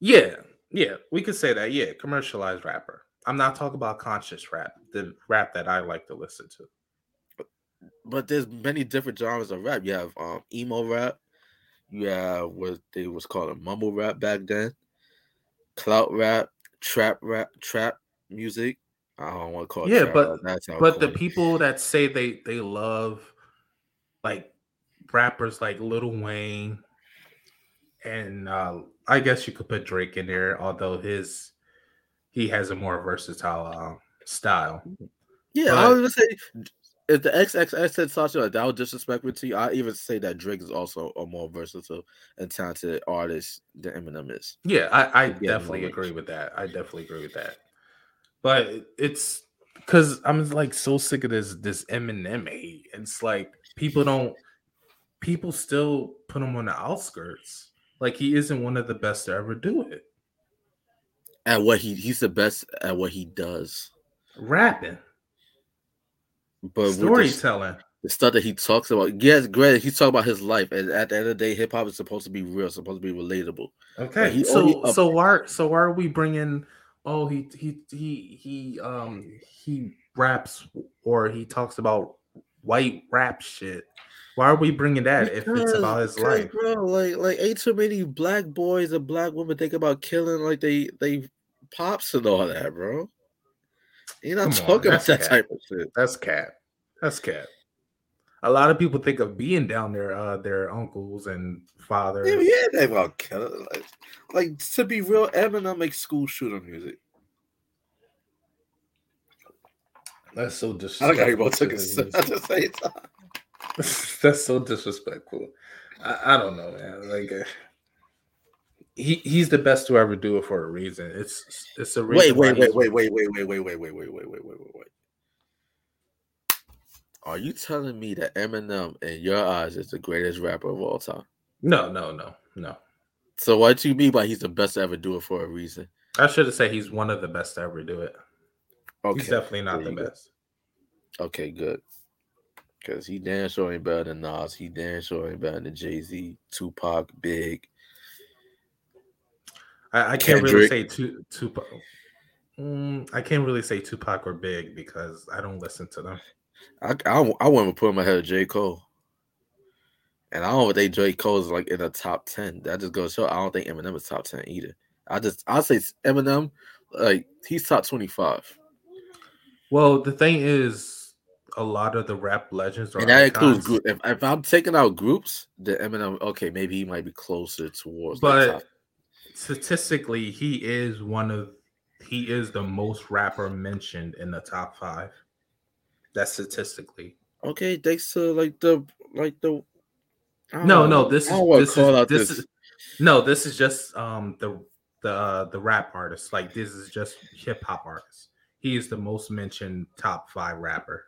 S2: Yeah, yeah, we could say that. Yeah, commercialized rapper. I'm not talking about conscious rap, the rap that I like to listen to.
S1: But there's many different genres of rap. You have um, emo rap, You have what they was called a mumble rap back then, clout rap, trap rap, trap music. I don't want to call it.
S2: Yeah, but that's but the people that say they they love like rappers like Lil Wayne, and uh, I guess you could put Drake in there, although his he has a more versatile uh, style.
S1: Yeah, I was gonna say if the XXXTentacion that was disrespectful to you, I even say that Drake is also a more versatile and talented artist than Eminem is.
S2: Yeah, I, I definitely agree with that. I definitely agree with that. But it's because I'm like so sick of this this Eminem hate. It's like people don't people still put him on the outskirts. Like he isn't one of the best to ever do it.
S1: At what he he's the best at what he does.
S2: Rapping.
S1: But
S2: storytelling.
S1: The, stuff that he talks about, yes, great. He's talking about his life, and at the end of the day, hip hop is supposed to be real, supposed to be relatable.
S2: Okay, he, so so why so why are we bringing? Oh, he he he he um he raps or he talks about white rap shit. Why are we bringing that because, if it's about his life,
S1: bro? Like, like ain't too many black boys and black women think about killing like they they pops and all that, bro. You're not Come talking on, about that type of shit.
S2: That's cat. That's cat. A lot of people think of being down there, uh, their uncles and fathers.
S1: Yeah, yeah they about killing. Like, like to be real, Eminem makes school shooter music.
S2: That's so disrespectful. I think I both took it at the same time. That's so disrespectful. I, I, don't know, man. Like. Uh, he he's the best to ever do it for a reason. It's it's a
S1: reason. Wait, wait, wait, wait, wait, wait, wait, wait, wait, wait, wait, wait, wait, wait, wait, wait. Are you telling me that Eminem, in your eyes, is the greatest rapper of all time?
S2: No, no, no, no.
S1: So what do you mean by he's the best to ever do it for a reason?
S2: I should have said he's one of the best to ever do it. Okay. He's definitely not the best.
S1: Go. Okay, good. Because he damn sure ain't better than Nas. He damn sure ain't better than Jay Z, Tupac, Big.
S2: I, I can't really say two, Tupac. Mm, I can't really say Tupac or Big because I don't listen to them.
S1: I I, I wouldn't put him ahead of J Cole, and I don't think J Cole is like in the top ten. That just goes show I don't think Eminem is top ten either. I just I say Eminem like he's top twenty five.
S2: Well, the thing is, a lot of the rap legends are
S1: and that includes group. If, if I'm taking out groups, the Eminem okay maybe he might be closer towards.
S2: But statistically, he is one of he is the most rapper mentioned in the top five. That's statistically.
S1: Okay, thanks to like the like the.
S2: No, no, this is this, is, this, this is no, this is just um the the uh, the rap artist. Like this is just hip hop artist. He is the most mentioned top five rapper.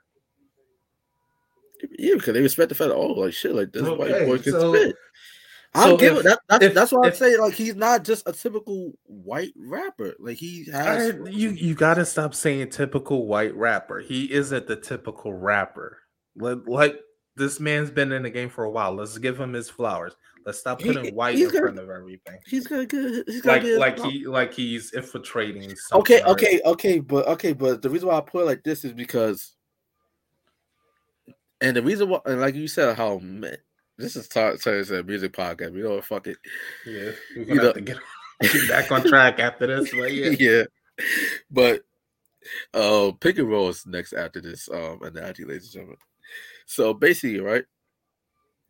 S1: Yeah, because they respect the fact, oh, like shit, like this okay, white boy can so, spit. I'll give it that. That's, if, that's why I'm saying like he's not just a typical white rapper. Like he has.
S2: I, you you got to stop saying typical white rapper. He isn't the typical rapper. Like, like this man's been in the game for a while. Let's give him his flowers. Let's stop putting he, white in gonna, front of everything.
S1: He's gonna get. He's
S2: gonna like get like he like he's infiltrating.
S1: Okay, okay, okay, but okay, but the reason why I put it like this is because, and the reason why, and like you said, how this is Talk Turns a music podcast. We don't fuck it.
S2: Yeah, we're gonna you have to get, get back on track after this. But yeah,
S1: yeah. But uh, pick and roll is next after this um analogy, ladies and gentlemen. So basically, right?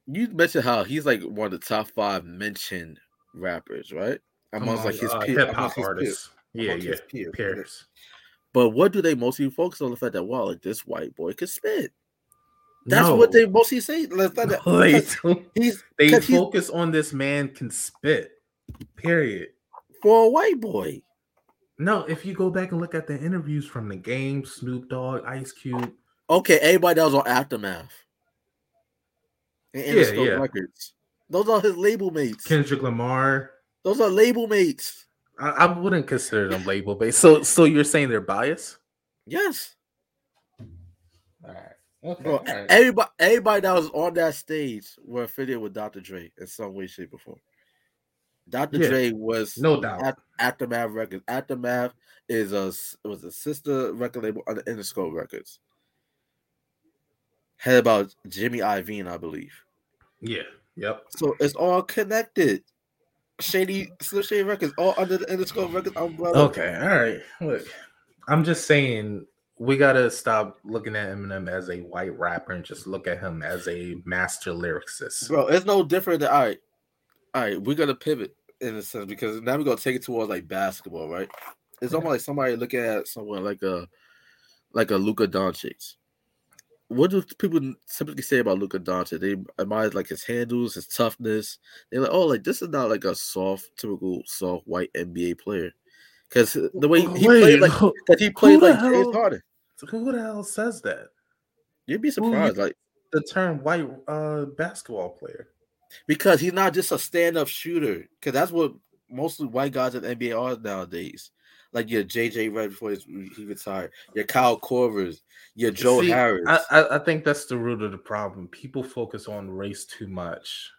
S1: You mentioned how he's like one of the top five mentioned rappers, right? Amongst like his uh, peers, hip hop artists.
S2: Yeah, yeah, peers. peers.
S1: But what do they mostly focus on? The fact that wow, like this white boy can spit. That's no. what they mostly say. Let's no,
S2: they he's they focus on this man can spit. Period.
S1: For a white boy.
S2: No, if you go back and look at the interviews from the game, Snoop Dogg, Ice Cube.
S1: Okay, everybody that was on Aftermath. And yeah, yeah. Records. Those are his label mates.
S2: Kendrick Lamar.
S1: Those are label mates.
S2: I, I wouldn't consider them label mates. So so you're saying they're biased?
S1: Yes. All right. Okay, Bro, right. everybody, everybody that was on that stage were affiliated with Dr. Dre in some way, shape, or form. Dr. Yeah, Dre was
S2: no doubt at,
S1: Aftermath Records. Aftermath is a was a sister record label under Interscope Records. Had about Jimmy Iovine, I believe.
S2: Yeah. Yep.
S1: So it's all connected. Shady Slim Shady Records, all under the Interscope Records umbrella.
S2: Okay. All right. Look, I'm just saying we gotta stop looking at Eminem as a white rapper and just look at him as a master lyricist.
S1: Bro, it's no different than all right. All right, we're gonna pivot in a sense because now we're gonna take it towards like basketball, right? It's almost like somebody looking at someone like a like a Luka Doncic. What do people typically say about Luka Doncic? They admire like his handles, his toughness. They're like, oh, like this is not like a soft, typical soft white NBA player. Because the way he
S2: Wait,
S1: played, like
S2: who-
S1: that he played
S2: the
S1: like James
S2: Who the hell says that?
S1: You'd be surprised, like
S2: The term white uh basketball player.
S1: because he's not just a stand-up shooter. Because that's what most of the white guys in the NBA are nowadays. Like your JJ Red before he retired, your Kyle Korvers, your Joe
S2: See,
S1: Harris.
S2: I, I, I think that's the root of the problem. People focus on race too much,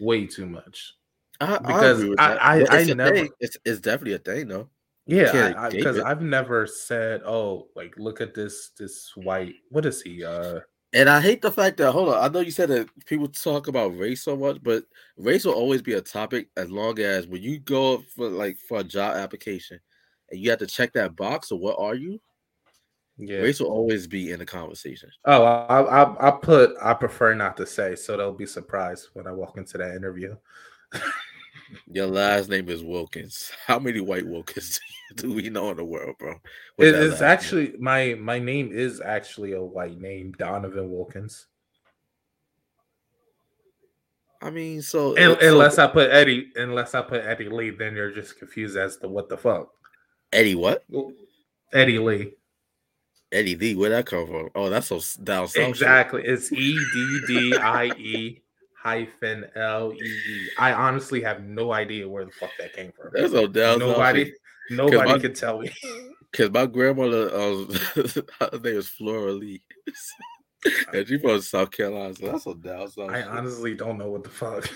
S2: way too much.
S1: I,
S2: because I- I- I
S1: it's a
S2: never-
S1: It's, it's definitely a thing, though.
S2: Yeah, because. I've never said, "Oh, like look at this this white. What is he? Uh,
S1: And I hate the fact that hold on. I know you said that people talk about race so much, but race will always be a topic as long as when you go for like for a job application and you have to check that box or what are you,
S2: yeah.
S1: race will always be in the conversation.
S2: Oh, I, I I put I prefer not to say, so they'll be surprised when I walk into that interview.
S1: Your last name is Wilkins. How many white Wilkins do we know in the world, bro? with
S2: It
S1: that
S2: is
S1: last name?
S2: actually my my name is actually a white name, Donovan Wilkins.
S1: I mean, so, so
S2: unless I put Eddie, unless I put Eddie Lee, then you're just confused as to what the fuck.
S1: Eddie what?
S2: Eddie Lee,
S1: Eddie Lee, where'd that come from? Oh, that's so down south. shit.
S2: exactly. It's E D D I E hyphen L E E. I honestly have no idea where the fuck that came from.
S1: That's so down
S2: Nobody,
S1: shit.
S2: nobody
S1: my-
S2: could tell me.
S1: Cause my grandmother, um, her name is Flora Lee, and she from South Carolina. So that's a down south.
S2: I honestly don't know what the fuck.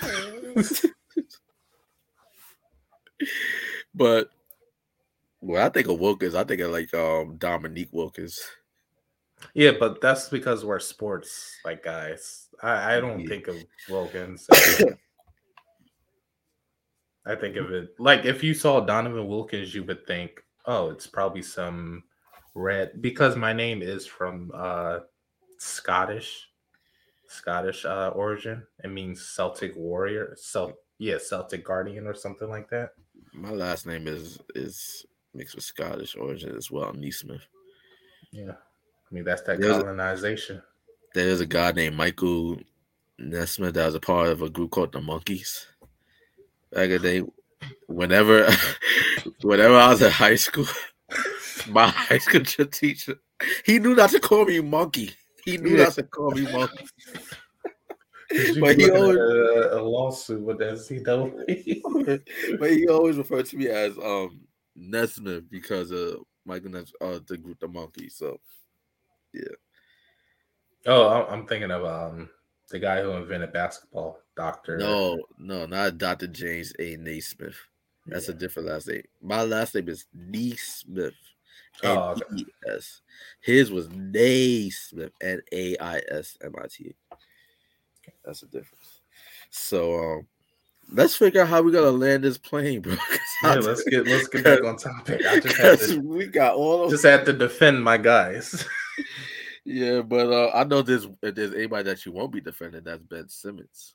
S1: But when I think of Wilkins, I think of like um Dominique Wilkins.
S2: yeah, but that's because we're sports like guys. I, I don't
S1: Yeah.
S2: think of Wilkins. I think of it like if you saw Donovan Wilkins, you would think, oh, it's probably some red because my name is from uh Scottish, Scottish uh origin. It means Celtic warrior. So yeah, Celtic guardian or something like that.
S1: My last name is is mixed with Scottish origin as well, Neesmith.
S2: Yeah. I mean that's that
S1: There's a-
S2: colonization.
S1: There's a guy named Michael Nesmith that was a part of a group called the Monkees. Back in the day, whenever whenever I was in high school, my high school teacher, he knew not to call me monkey. He knew
S2: Yeah.
S1: not to call me monkey. But he always-
S2: a, a lawsuit with that CW.
S1: but he always referred to me as um Nesmith because of Michael Nesmith, uh the group the Monkees. So
S2: oh, I'm- I'm thinking of um the guy who invented basketball, Doctor.
S1: no, no, not Dr. James A. Naismith. That's a different last name. My last name is Neesmith.
S2: Oh, okay.
S1: E S. His was Naismith. N A I S M I T. That's the difference. So um let's figure out how we're gonna land this plane, bro.
S2: Yeah, let's get let's get back on topic. I just had to
S1: we got all of
S2: just had to defend my guys.
S1: Yeah, but uh, I know there's if there's anybody that you won't be defending. That's Ben Simmons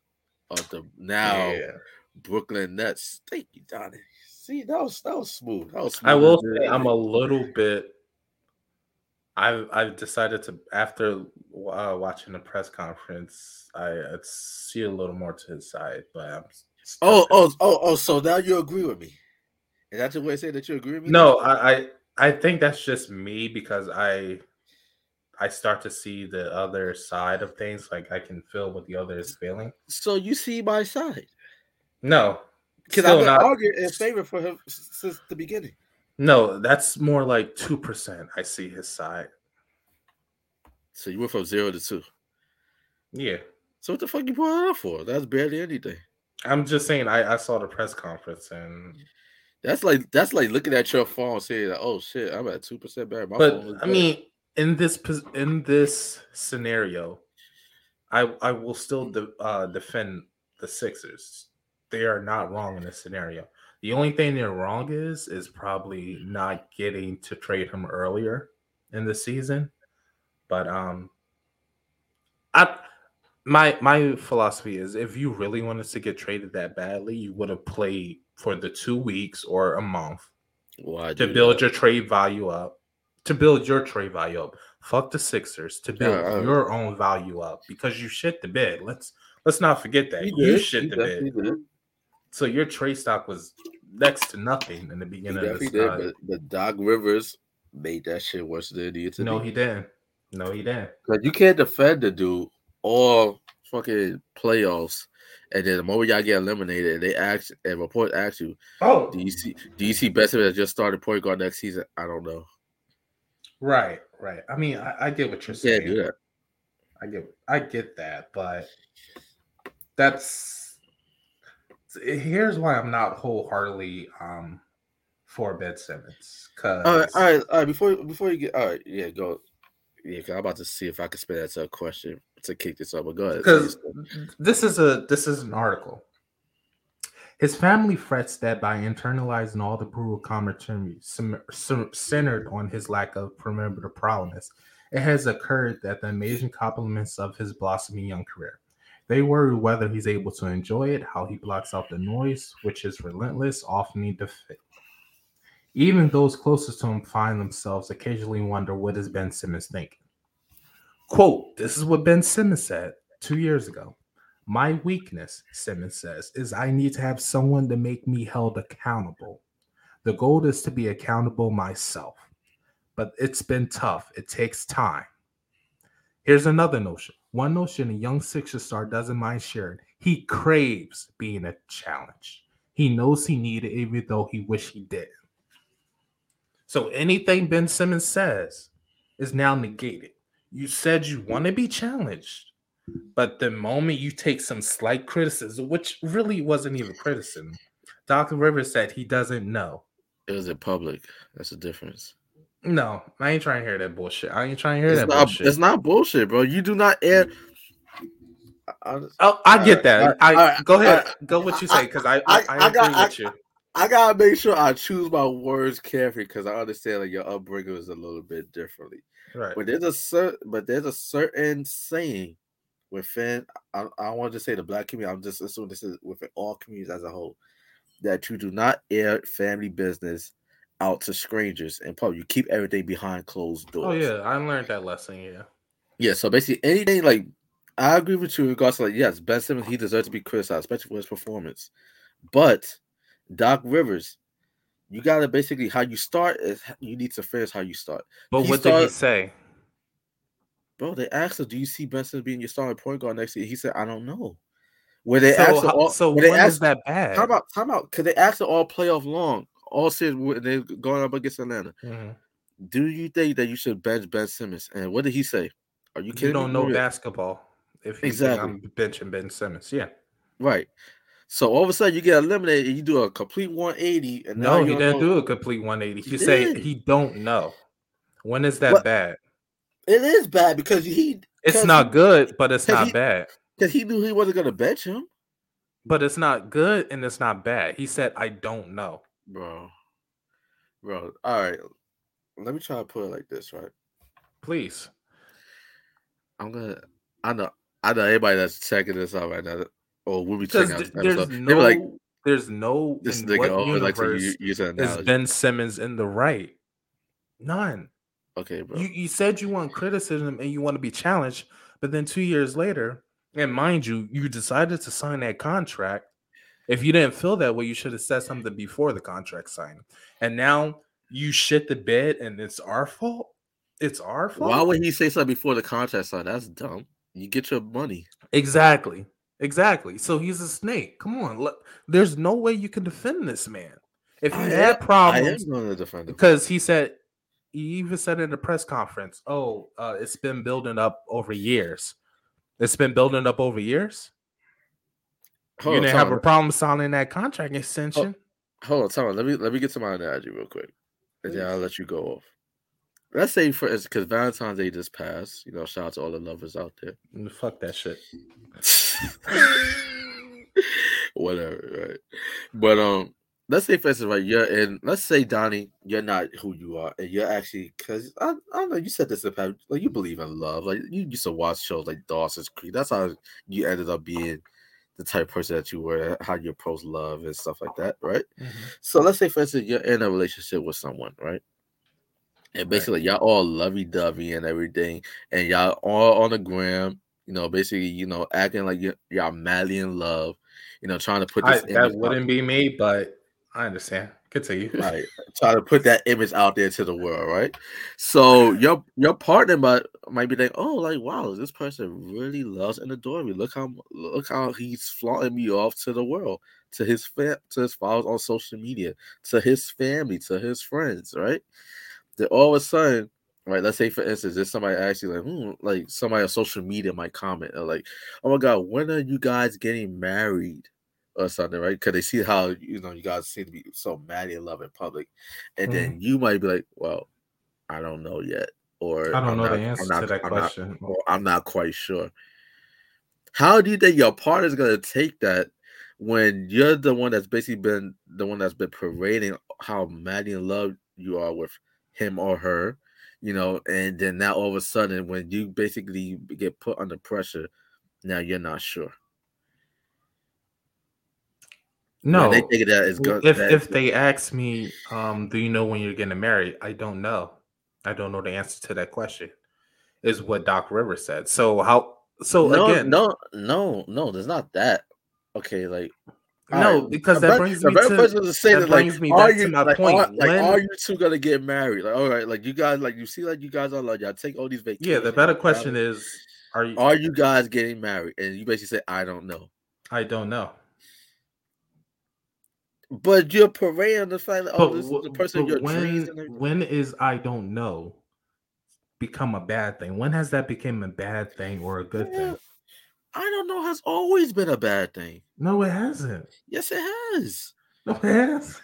S1: of the now
S2: Yeah.
S1: Brooklyn Nets. Thank you, Donnie. See, that was that was smooth. That was smooth.
S2: I will
S1: as
S2: say. I'm a little bit. I've I've decided to after uh, watching the press conference, I, I see a little more to his side, but I'm
S1: Oh, oh, oh, oh. So now you agree with me? Is that the way of say that you agree with me?
S2: No, I, I I think that's just me because I I start to see the other side of things. Like I can feel what the other is feeling.
S1: So you see my side
S2: No,
S1: because I've been
S2: not.
S1: arguing in favor for him since the beginning.
S2: No, that's more like two percent. I see his side.
S1: So you went from zero to two.
S2: Yeah,
S1: So what the fuck you pulling it up for? That's barely anything.
S2: I'm just saying. I I saw the press conference and
S1: That's like that's like looking at your phone saying, like, "Oh shit, I'm at two percent better." My
S2: but
S1: is
S2: I mean, in this in this scenario, I I will still de- uh, defend the Sixers. They are not wrong in this scenario. The only thing they're wrong is is probably not getting to trade him earlier. in the season. But um I my my philosophy is if you really wanted to get traded that badly, you would have played for the two weeks or a month
S1: Why
S2: to build
S1: that?
S2: your trade value up. To build your trade value up. Fuck the Sixers to build
S1: Yeah,
S2: your own value up because you shit the bed. Let's let's not forget that. You
S1: did.
S2: shit
S1: He
S2: the bed.
S1: did.
S2: So your trade stock was next to nothing in the
S1: He
S2: beginning of this
S1: did. But, but Doc Rivers made that shit worse than it needed
S2: No, he didn't. No, he didn't.
S1: Like you can't defend the dude all fucking playoffs, and then the moment y'all get eliminated, they ask and report asks you,
S2: Oh,
S1: do you see do you see Besson as just started point guard next season? I don't know.
S2: Right, right. I mean, I, I get what you're saying.
S1: can't do that.
S2: I get I get that, but that's here's why I'm not wholeheartedly um for Ben Simmons. Cause
S1: All right, all right, all right. Before before you get all right, yeah, go. Yeah, I'm about to see if I can spin that to a question to kick this up. But go ahead.
S2: because this is a this is an article. His family frets that by internalizing all the brutal commentary centered on his lack of perimeter prowess, it has occurred that the amazing compliments of his blossoming young career. They worry whether he's able to enjoy it, how he blocks out the noise, which is relentless, often defeat. Even those closest to him find themselves occasionally wonder what is Ben Simmons thinking. Quote, this is what Ben Simmons said two years ago. My weakness, Simmons says, is I need to have someone to make me held accountable. The goal is to be accountable myself. But it's been tough. It takes time. Here's another notion. One notion a young Sixer star doesn't mind sharing. He craves being a challenge. He knows he needed it, even though he wish he didn't. So anything Ben Simmons says is now negated. You said you want to be challenged, but the moment you take some slight criticism, which really wasn't even criticism, Dr. Rivers said he doesn't know.
S1: it was in public. That's the difference.
S2: No, I ain't trying to hear that bullshit. I ain't trying to hear
S1: It's
S2: that
S1: not.
S2: bullshit.
S1: It's not bullshit, bro. You do not air. I, I-
S2: oh, I get that.
S1: Alright,
S2: I go ahead.
S1: alright.
S2: Go what you say, because I I,
S1: I-
S2: I,
S1: I
S2: agree
S1: got-
S2: with you.
S1: I gotta make sure I choose my words carefully because I understand like your upbringing is a little bit differently.
S2: Right.
S1: But there's a certain, but there's a certain saying within. I, I want to say the black community. I'm just assuming this is within all communities as a whole that you do not air family business out to strangers in public. You keep everything behind closed oh, doors.
S2: Oh yeah, I learned that lesson. Yeah.
S1: Yeah, so basically anything like I agree with you in regards to like yes, Ben Simmons he deserves to be criticized, especially for his performance. But Doc Rivers, you gotta basically how you start is you need to finish how you start.
S2: But
S1: He
S2: what did he say?
S1: Bro, they asked him, Do you see Ben Simmons being your starting point guard next year? He said, I don't know. Where they
S2: so
S1: asked
S2: how-
S1: all,
S2: so when
S1: asked,
S2: is that bad?
S1: How about time out? Cause they asked all playoff long, all series when they going up against Atlanta.
S2: Mhm.
S1: Do you think that you should bench Ben Simmons? And what did he say? Are you kidding?
S2: You don't
S1: me?
S2: know basketball if you
S1: Exactly.
S2: I'm benching Ben Simmons. Yeah.
S1: Right. So all of a sudden you get eliminated and you do a complete 180 and now
S2: No,
S1: you
S2: he didn't
S1: know-
S2: do a complete 180.
S1: He
S2: He say he don't know. When is that
S1: What?
S2: bad?
S1: It is bad because he
S2: It's not good, but it's not
S1: he-
S2: bad.
S1: because he knew he wasn't gonna bench him,
S2: But it's not good and it's not bad. He said, I don't know.
S1: bro. Bro, all right. Let me try to put it like this, right?
S2: Please.
S1: I'm gonna. I know. I know everybody that's checking this out right now, or oh, will be checking out this
S2: there's
S1: episode.
S2: No
S1: like,
S2: there's no
S1: this nigga always like to use an
S2: is. Ben Simmons in the right? None.
S1: Okay, bro.
S2: You you said you want criticism and you want to be challenged, but then two years later, and mind you, you decided to sign that contract. If you didn't feel that way, you should have said something before the contract signing. And now you shit the bed, and it's our fault. It's our fault.
S1: Why would he say something before the contract signed? That's dumb. You get your money.
S2: Exactly. Exactly. So he's a snake. Come on. Look, there's no way you can defend this man. If you
S1: I
S2: had
S1: am- I am
S2: problems,
S1: going to defend him.
S2: because he said he even said in a press conference, "Oh, uh, it's been building up over years. It's been building up over years.
S1: Hold
S2: you
S1: on,
S2: didn't have.
S1: Oh.
S2: a problem signing that contract extension.
S1: Hold on, out. Let me let me get to my analogy real quick, and then I'll let you go off. Let's say for because Valentine's Day just passed. You know, shout out to all the lovers out there.
S2: Mm, Fuck that shit.
S1: Whatever, right? But um, let's say for instance, right, you're in. Let's say Donnie, you're not who you are, and you're actually because I, I don't know. You said this in the past, like you believe in love, like you used to watch shows like Dawson's Creek. That's how you ended up being the type of person that you were, how you approach love and stuff like that, right? Mm-hmm. So let's say for instance, you're in a relationship with someone, right? And basically, right. y'all all lovey dovey and everything, and y'all all on the gram, you know, basically, you know, acting like y'all madly in love, you know, trying to put
S2: this. I, that wouldn't be me, but I understand. Continue.
S1: Right. Try to put that image out there to the world, right? So your your partner might might be like, oh, like wow, this person really loves and adores me. Look how look how he's flaunting me off to the world, to his fam- to his followers on social media, to his family, to his friends, right? Then all of a sudden, right? Let's say for instance, there's somebody actually like, hmm, like somebody on social media might comment, like, oh my god, when are you guys getting married? Or something, right? Because they see how you know you guys seem to be so madly in love in public, and mm-hmm. then you might be like, "Well, I don't know yet," or
S2: "I don't I'm know not, the answer not, to that
S1: I'm
S2: question,"
S1: not, or "I'm not quite sure." How do you think your partner's gonna take that when you're the one that's basically been the one that's been parading how madly in love you are with him or her, you know, and then now all of a sudden when you basically get put under pressure, now you're not sure.
S2: No, they think that is good. If if they ask me, um, do you know when you're getting married? I don't know. I don't know the answer to that question. Is what Doc Rivers said. So how? So
S1: no,
S2: again,
S1: no, no, no. There's not that. Okay, like
S2: no, right. because that brings me to, to say that, like, me back you,
S1: like,
S2: point.
S1: Are, like, when, are you two gonna get married? Like, all right, like you guys, like you see, like you guys are like y'all take all these vacations.
S2: Yeah, the better question is, are you
S1: are you guys getting married? And you basically say, I don't know.
S2: I don't know.
S1: But you're parading the fact that oh, this is the person
S2: your when, when is I don't know become a bad thing? When has that become a bad thing or a good yeah. thing?
S1: I don't know. Has always been a bad thing.
S2: No, it hasn't.
S1: Yes, it has.
S2: No, it has.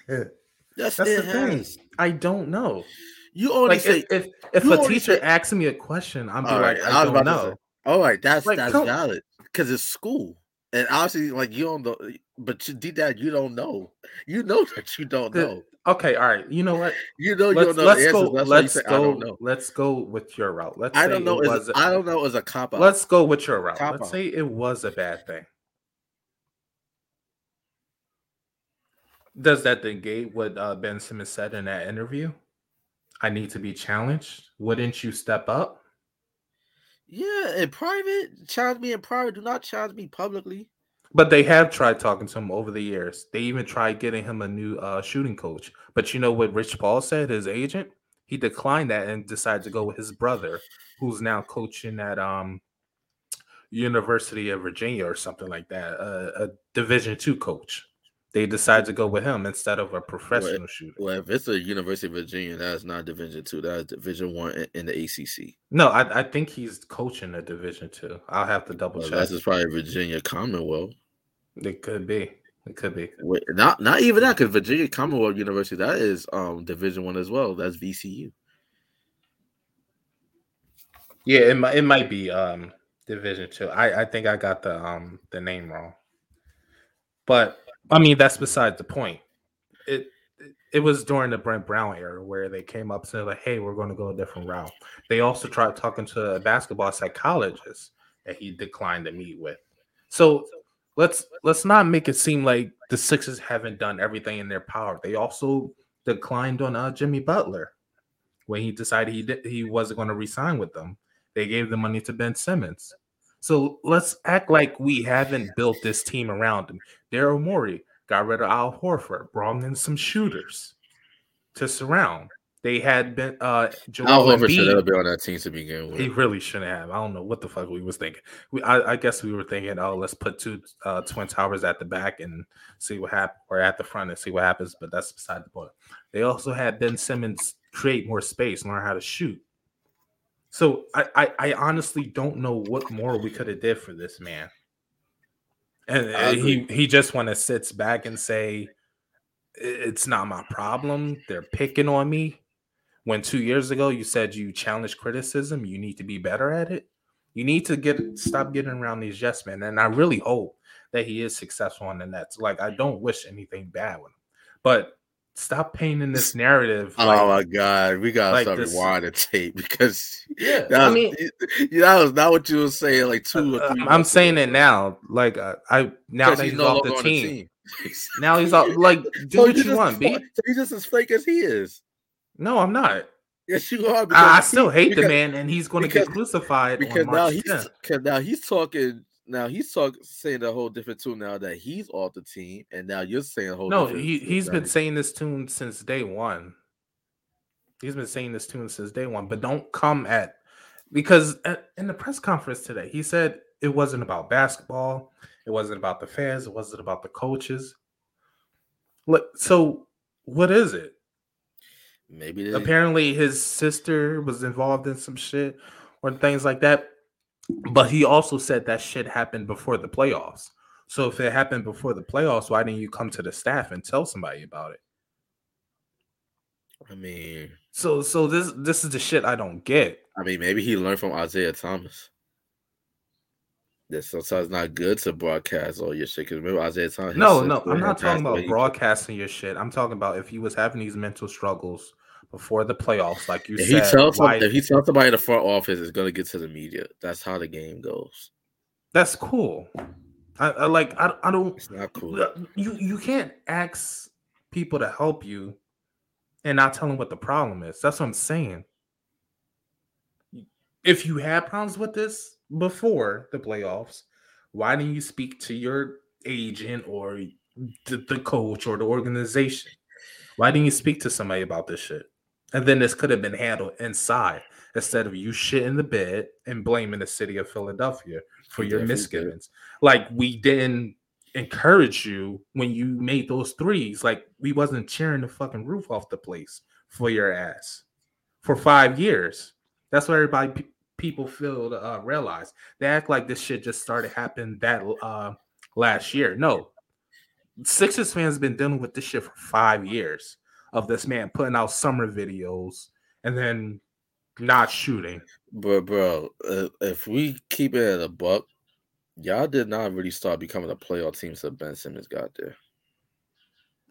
S2: Yes, That's it the has. thing. I don't know.
S1: You only
S2: like
S1: say
S2: if if, if a teacher say, asks me a question, I'm be like, I, I don't know. Say,
S1: all right, that's like, that's come, valid because it's school. And obviously, like you don't know, but you, D Dad, you don't know. You know that you don't know.
S2: Okay, all right. You know what?
S1: You know let's, you don't know.
S2: Let's go. Let's say, go. Let's go with your route. Let's.
S1: I don't know. Is, a, I don't know. As a cop out.
S2: Let's go with your route. Cop let's out. say it was a bad thing. Does that negate what uh, Ben Simmons said in that interview? I need to be challenged. Wouldn't you step up?
S1: Yeah, in private, challenge me in private. Do not challenge me publicly.
S2: But they have tried talking to him over the years. They even tried getting him a new uh, shooting coach. But you know what Rich Paul said, his agent? He declined that and decided to go with his brother, who's now coaching at um University of Virginia or something like that, uh, a Division two coach they decided to go with him instead of a professional
S1: well,
S2: shooter.
S1: Well, if it's a University of Virginia, that's not Division two. That's Division one in the ACC.
S2: No, I, I think he's coaching a Division two. I'll have to double well, check.
S1: That's probably Virginia Commonwealth.
S2: It could be. It could be.
S1: Wait, not not even that because Virginia Commonwealth University that is um Division one as well. That's VCU.
S2: Yeah, it might it might be um Division two. I I think I got the um the name wrong, but I mean, that's beside the point. It it was during the Brett Brown era where they came up and said, like, hey, we're going to go a different route. They also tried talking to a basketball psychologist that he declined to meet with. So let's let's not make it seem like the Sixers haven't done everything in their power. They also declined on uh, Jimmy Butler when he decided he did, he wasn't going to resign with them. They gave the money to Ben Simmons. So let's act like we haven't built this team around him. Daryl Morey got rid of Al Horford, brought in some shooters to surround. They had been uh
S1: Joel Al Horford should have been on that team to begin with.
S2: He really shouldn't have. I don't know what the fuck we was thinking. We, I, I guess we were thinking, oh, let's put two uh, twin towers at the back and see what happens, or at the front and see what happens. But that's beside the point. They also had Ben Simmons create more space, learn how to shoot. So I, I, I honestly don't know what more we could have did for this man. And he he just want to sits back and say it's not my problem. They're picking on me. When two years ago you said you challenge criticism, you need to be better at it. You need to get stop getting around these yes men. And I really hope that he is successful on the Nets. Like I don't wish anything bad with him. But stop painting this narrative.
S1: Oh my god, we gotta
S2: like
S1: start
S2: this-
S1: rewinding tape because
S2: yeah,
S1: that
S2: I
S1: was,
S2: mean,
S1: that was not what you were saying like two or
S2: uh,
S1: three.
S2: I'm saying
S1: ago.
S2: it now. Like uh, I now that
S1: he's
S2: he's
S1: no
S2: off
S1: longer
S2: the team. Now he's off. Like do
S1: So
S2: what
S1: you're just
S2: want, B.
S1: So he's just as fake as he is.
S2: No, I'm not.
S1: Yes, you are.
S2: I, I still hate
S1: because,
S2: the man, and he's going to get crucified
S1: because
S2: on
S1: now he's
S2: 10th.
S1: cause now he's talking. Now he's talking saying a whole different tune now that he's off the team, and now you're saying a whole.
S2: No,
S1: different
S2: he
S1: tune
S2: he's
S1: that
S2: been saying this tune since day one. He's been saying this tune since day one, but don't come at because at, in the press conference today, he said it wasn't about basketball, it wasn't about the fans, it wasn't about the coaches. Look, so what is it?
S1: Maybe they,
S2: Apparently, his sister was involved in some shit or things like that. But he also said that shit happened before the playoffs. So if it happened before the playoffs, why didn't you come to the staff and tell somebody about it?
S1: I mean,
S2: So so this this is the shit I don't get.
S1: I mean, maybe he learned from Isaiah Thomas. That sometimes not good to broadcast all your shit. Because remember Isaiah Thomas.
S2: No, no, I'm not talking about broadcasting your shit. I'm talking about if he was having these mental struggles before the playoffs, like you
S1: If he
S2: said.
S1: tells some,
S2: why-
S1: if he tells somebody in the front office, it's gonna get to the media. That's how the game goes.
S2: that's cool. I, I like. I, I don't.
S1: It's not cool.
S2: You you can't ask people to help you and not tell them what the problem is. That's what I'm saying. If you had problems with this before the playoffs, why didn't you speak to your agent or the, the coach or the organization? Why didn't you speak to somebody about this shit? And then this could have been handled inside instead of you shit in the bed and blaming the city of Philadelphia for your
S1: definitely
S2: misgivings. Like we didn't encourage you when you made those threes. Like we wasn't cheering the fucking roof off the place for your ass for five years. That's what everybody pe- people feel to uh, realize. They act like this shit just started happening that uh, last year. No, Sixers fans been dealing with this shit for five years of this man putting out summer videos and then not shooting.
S1: But bro, if we keep it at a buck, y'all did not really start becoming a playoff team until Ben Simmons got there.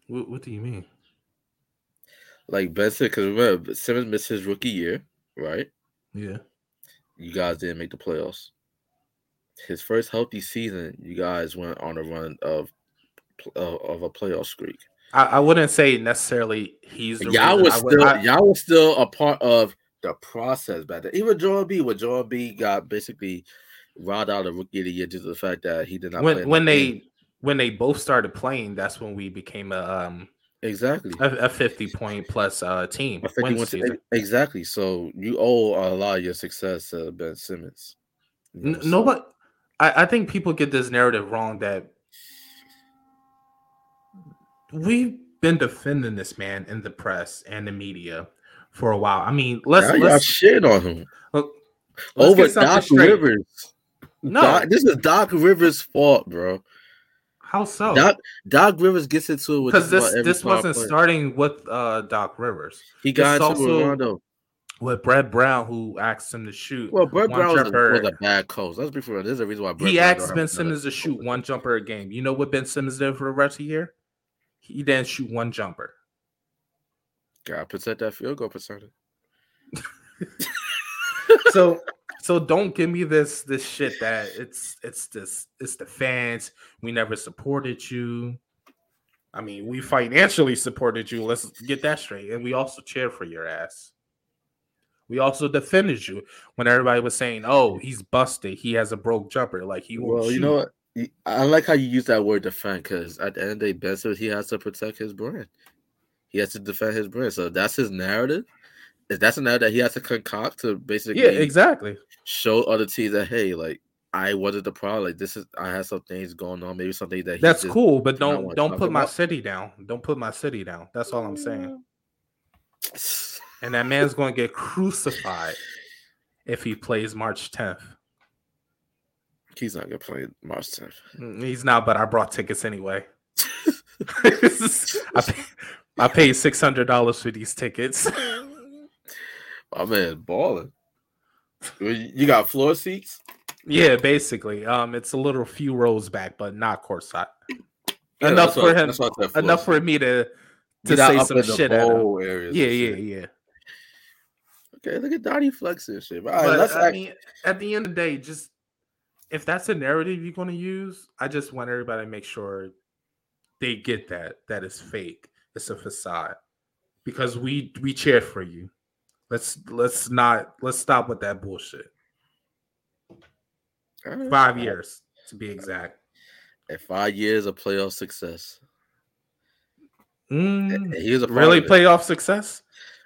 S2: What, what do you mean?
S1: Like Ben Simmons, because remember Simmons missed his rookie year, right?
S2: Yeah.
S1: You guys didn't make the playoffs. His first healthy season, you guys went on a run of of, of a playoff streak.
S2: I, I wouldn't say necessarily he's the
S1: Y'all
S2: reason.
S1: was still
S2: I-
S1: y'all was still a part of the process back then. Even Joel Embiid, when Joel Embiid got basically robbed out of rookie of the year due to the fact that he did not
S2: when when
S1: the game.
S2: they when they both started playing, that's when we became a um
S1: exactly
S2: a, a fifty point plus uh team.
S1: I think
S2: win
S1: he went to- exactly. So you owe a lot of your success to Ben Simmons. You know, so-
S2: Nobody, I, I think people get this narrative wrong that we've been defending this man in the press and the media for a while. I mean, let's
S1: y'all
S2: let's,
S1: shit on him
S2: look,
S1: over Doc
S2: straight.
S1: Rivers.
S2: No,
S1: Doc- this is Doc Rivers' fault, bro.
S2: how so?
S1: Doc Doc Rivers gets into it with
S2: Because this this wasn't
S1: player.
S2: starting with uh Doc Rivers,
S1: He got
S2: it's
S1: into
S2: also- with Brett Brown who asked him to shoot.
S1: Well, Brett Brown was a, was a bad coach. Let's be real. There's a reason why Brett
S2: he
S1: Brown
S2: asked Ben Simmons to shoot one jumper a game. You know what Ben Simmons did for the rest of the year? He didn't shoot one jumper.
S1: Gotta protect that field goal percentage.
S2: so so don't give me this this shit that it's it's this it's the fans. We never supported you. I mean, we financially supported you. Let's get that straight. And we also cheered for your ass. We also defended you when everybody was saying, "Oh, he's busted. He has a broke jumper. Like he won't
S1: Well, you know what? I like how you use that word defend because at the end of the day, Ben Simmons he has to protect his brand. He has to defend his brand. So that's his narrative. If that's a narrative that he has to concoct to basically
S2: Yeah, exactly.
S1: show other teams that hey, like I wasn't the problem. Like this is I had some things going on, maybe something that he
S2: That's cool, but don't don't put my
S1: about.
S2: city down. Don't put my city down. That's all I'm saying. Mm. And that man's going to get crucified if he plays March 10th.
S1: He's not gonna play March 10th.
S2: Mm, He's not, but I brought tickets anyway. I, pay, I paid six hundred dollars for these tickets.
S1: My man, balling. You got floor seats.
S2: yeah, basically, um, it's a little few rows back, but not courtside.
S1: Yeah,
S2: enough for him.
S1: that's why said
S2: Enough for me to to say some shit at him. Yeah, yeah, yeah.
S1: Okay, look at Donnie Flex and shit. All right,
S2: but
S1: let's
S2: I
S1: act-
S2: mean, at the end of the day, just if that's a narrative you're going to use, I just want everybody to make sure they get that that is fake. It's a facade because we we cheer for you. Let's let's not let's stop with that bullshit.
S1: Right.
S2: Five years to be exact.
S1: And five years of playoff success.
S2: Mm,
S1: he was a
S2: really playoff success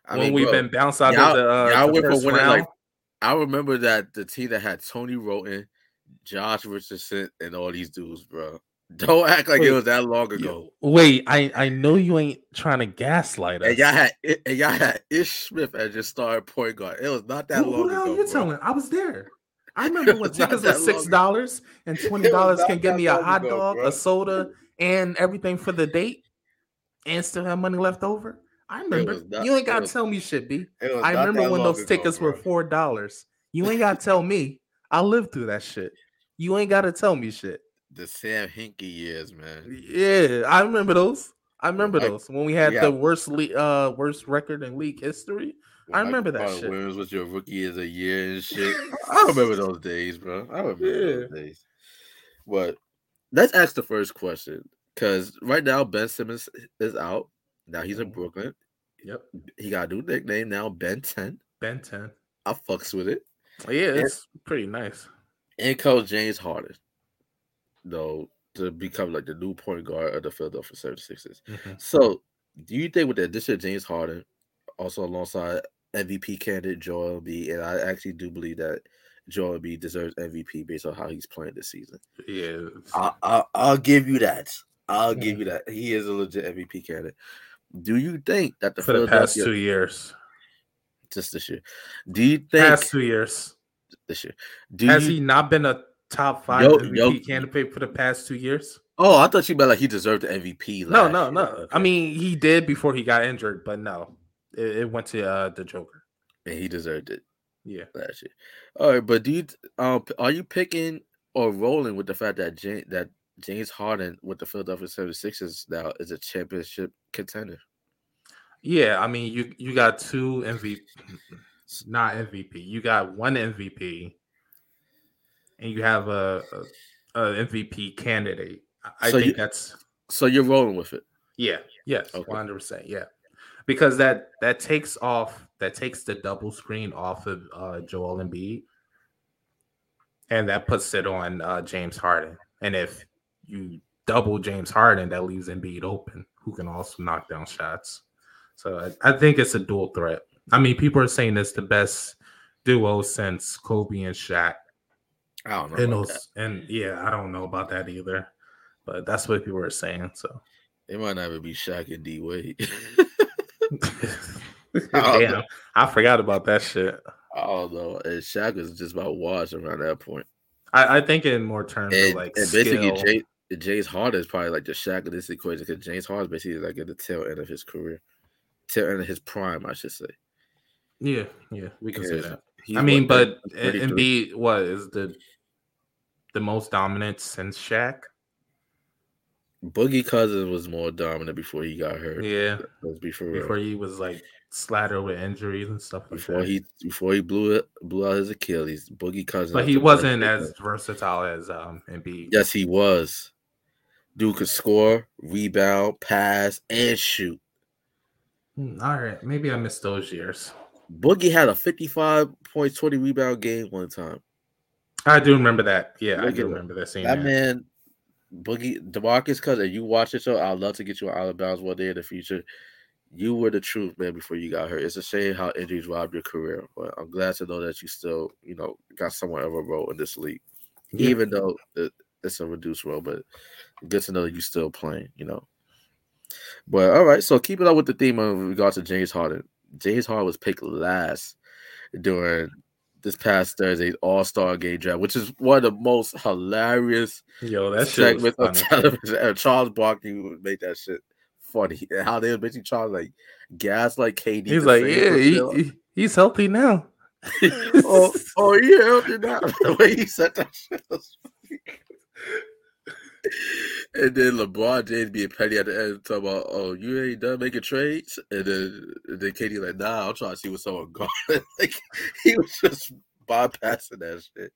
S1: I
S2: when
S1: mean,
S2: we've
S1: bro,
S2: been bounced out
S1: y'all-
S2: of the, uh,
S1: y'all
S2: the
S1: went
S2: first
S1: winning,
S2: round.
S1: like, I remember that the team that had Tony Wroten, Josh Richardson, and all these dudes, bro. Don't act like
S2: Wait,
S1: it was that long ago.
S2: Wait, I I know you ain't trying to gaslight us.
S1: And y'all had and y'all had Ish Smith as your star point guard. It was not that
S2: who,
S1: long
S2: who the hell
S1: ago.
S2: are you
S1: bro.
S2: telling? I was there. I remember when tickets were six dollars and twenty dollars can get me a hot
S1: ago,
S2: dog,
S1: bro.
S2: a soda, and everything for the date, and still have money left over. I remember.
S1: not-
S2: you ain't gotta
S1: was-
S2: tell me shit, B. I remember when those
S1: ago,
S2: tickets were four dollars. You ain't gotta tell me. I lived through that shit. You ain't gotta tell me shit.
S1: the Sam Hinkie years, man.
S2: Yeah, I remember those. I remember
S1: Mike-
S2: those when we had
S1: yeah.
S2: the worst le- uh worst record in league history. I
S1: When
S2: remember that shit.
S1: Williams was your rookie as a year and shit. I remember those days, bro. I remember those days. But let's ask the first question because right now Ben Simmons is out. Now he's in
S2: Mhm.
S1: Brooklyn.
S2: Yep,
S1: He got a new nickname now, Ben 10.
S2: Ben ten.
S1: I fucks with it.
S2: Yeah, it's pretty nice.
S1: And coach James Harden, though, to become like the new point guard of the Philadelphia 76ers.
S2: Mhm.
S1: So, do you think with the addition of James Harden, also alongside MVP candidate Joel Embiid, and I actually do believe that Joel Embiid deserves MVP based on how he's playing this season.
S2: Yeah,
S1: I, I, I'll give you that. I'll give you that. He is a legit MVP candidate. Do you think that the
S2: for the past two years.
S1: just this year? Do you think
S2: Past two years.
S1: This year? Do
S2: Has
S1: you?
S2: he not been a top five
S1: Yo-
S2: MVP
S1: yo-
S2: candidate for the past two years?
S1: oh, I thought you meant like he deserved the MVP.
S2: No,
S1: last
S2: no,
S1: year.
S2: no. I mean, he did before he got injured, but no, it, it went to uh, the Joker.
S1: and he deserved it.
S2: Yeah.
S1: last year. All right, but do you um are you picking or rolling with the fact that James, that James Harden with the Philadelphia 76ers now is a championship contender?
S2: Yeah, I mean, you you got two MVP, not MVP. You got one MVP, and you have a, a, a MVP candidate. I- I
S1: So
S2: think
S1: you-
S2: that's
S1: So you're rolling with it.
S2: yeah, yes, one hundred percent, yeah, because that that takes off that takes the double screen off of uh, Joel Embiid, and that puts it on uh, James Harden. And if you double James Harden, that leaves Embiid open, who can also knock down shots. So I, I think it's a dual threat. I mean, people are saying it's the best duo since Kobe and Shaq.
S1: I don't know.
S2: And those, and yeah, I don't know about that either, but that's what people are saying. So.
S1: It might not even be Shaq and D Wade.
S2: damn, I forgot about that shit.
S1: And Shaq is just about washed around that point.
S2: I, I think in more terms
S1: And,
S2: of like
S1: and basically,
S2: skill.
S1: James, James Harden is probably like the Shaq of this equation because James Harden is basically like at the tail end of his career, tail end of his prime, I should say.
S2: Yeah, yeah, we can say that. I mean, but
S1: 33?
S2: Embiid, what is the the most dominant since Shaq?
S1: Boogie Cousins was more dominant before he got hurt.
S2: Yeah,
S1: Let's be for real.
S2: before he was like slattered with injuries and stuff like
S1: before
S2: that.
S1: he before he blew it blew out his Achilles, Boogie Cousins.
S2: but he wasn't as versatile as um Embiid.
S1: Yes, he was. Dude could score, rebound, pass, and shoot.
S2: Hmm, All right, maybe I missed those years.
S1: Boogie had a 55 points, 20 rebound game one time.
S2: I do remember that. Yeah, I do remember that scene.
S1: That
S2: yeah.
S1: man, Boogie, DeMarcus Cousins, you watch the show. I'd love to get you out of bounds one day in the future. You were the truth, man, before you got hurt. It's a shame how injuries robbed your career, but I'm glad to know that you still, you know, got somewhat of a role in this league.
S2: Yeah.
S1: Even though it, it's a reduced role, but good to know that you still playing, you know. But all right, so keep it up with the theme in regards to James Harden. James Harden was picked last during this past Thursday's All Star Game draft, which is one of the most hilarious
S2: Yo, that
S1: segments on television. Charles Barkley would make that shit funny. And how they were basically trying like gas like KD.
S2: He's like, yeah, he, he- he's healthy now.
S1: oh, oh yeah, you now. The way he said that shit was funny. And then LeBron James being petty at the end, talking about, "Oh, you ain't done making trades," and then and then KD like, "Nah, I'm trying to see what's going." like he was just bypassing that shit.